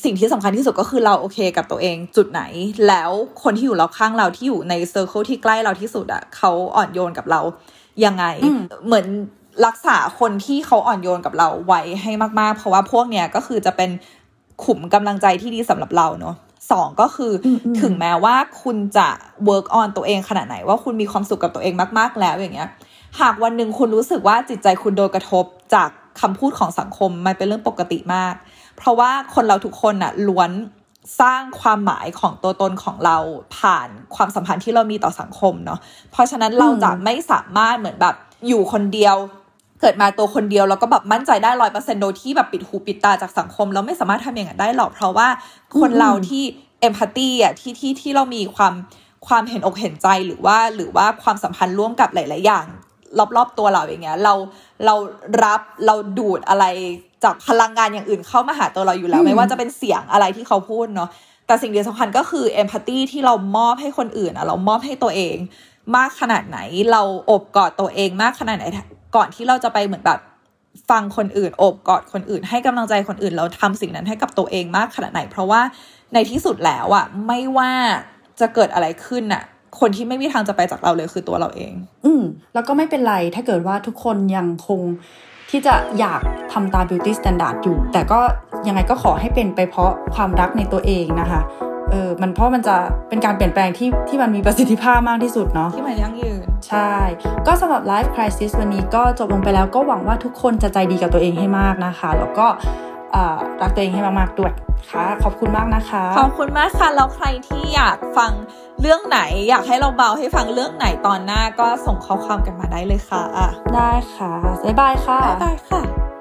สิ่งที่สำคัญที่สุดก็คือเราโอเคกับตัวเองจุดไหน แล้วคนที่อยู่รอบข้างเราที่อยู่ในเซอร์เคิลที่ใกล้เราที่สุดอะเขาอ่อนโยนกับเรายังไงอืมเหมือนรักษาคนที่เขาอ่อนโยนกับเราไว้ให้มากๆ เพราะว่าพวกเนี้ยก็คือจะเป็นขุมกำลังใจที่ดีสำหรับเราเนาะ สองก็คืออมอืมถึงแม้ว่าคุณจะ work on ตัวเองขนาดไหน ว่าคุณมีความสุขกับตัวเองมาก ๆ แล้วอย่างเงี้ย หากวันหนึ่งคุณรู้สึกว่าจิตใจคุณโดนกระทบจากคำพูดของสังคมมันเป็นเรื่องปกติมาก เพราะว่าคนเราทุกคนน่ะล้วนสร้างความหมายของตัวตนของเราผ่านความสัมพันธ์ที่เรามีต่อสังคมเนาะเพราะฉะนั้นเราจะไม่สามารถเหมือนแบบอยู่คนเดียว เกิดมาตัวคนเดียวแล้วก็แบบมั่นใจได้ร้อยเปอร์เซ็นโดยที่แบบปิดหูปิดตาจากสังคมเราไม่สามารถทำอย่างนั้นได้หรอก เพราะว่าคนเราที่เอมพัตตีอะที่ที่ที่เรามีความความเห็นอกเห็นใจหรือว่าหรือว่าความสัมพันธ์ร่วมกับหลาย ๆ อย่างรอบ ๆ ตัวเราอย่างเงี้ยเราเรารับเราดูดอะไรจากพลังงานอย่างอื่นเข้ามาหาตัวเราอยู่แล้วอืมไม่ว่าจะเป็นเสียงอะไรที่เขาพูดเนาะแต่สิ่งที่สำคัญก็คือเอมพัตตีที่เรามอบให้คนอื่นอะเรามอบให้ตัวเอง มากขนาดไหนเราอบกอดตัวเองมากขนาดไหน ก่อนที่เราจะไปเหมือนแบบฟังคนอื่นโอบกอดคนอื่น ให้กำลังใจคนอื่นเราทำสิ่งนั้นให้กับตัวเองมากขนาดไหน เพราะว่าในที่สุดแล้วอะไม่ว่าจะเกิดอะไรขึ้นอะคนที่ไม่มีทางจะไปจากเราเลยคือตัวเราเอง อืมแล้วก็ไม่เป็นไรถ้าเกิดว่าทุกคนยังคงที่จะอยากทำตาม beauty standard อยู่ แต่ก็ยังไงก็ขอให้เป็นไปเพราะความรักในตัวเองนะคะ เออมันเพราะมันจะเป็นการเปลี่ยนแปลงที่ที่มันมีประสิทธิภาพมากที่สุดเนาะที่มันยั่งยืน ใช่ ก็สำหรับ Life Crisis วันนี้ก็จบลงไปแล้วก็หวังว่าทุกคนจะใจดีกับตัวเองให้มากนะคะ แล้วก็อ่ารักตัวเองให้มากๆด้วยค่ะขอบคุณมากนะคะ ขอบคุณมากค่ะ แล้วใครที่อยากฟังเรื่องไหน อยากให้เราเบาให้ฟังเรื่องไหนตอนหน้าก็ส่งข้อความกันมาได้เลยค่ะ ได้ค่ะ บ๊ายบายค่ะ บ๊ายบายค่ะ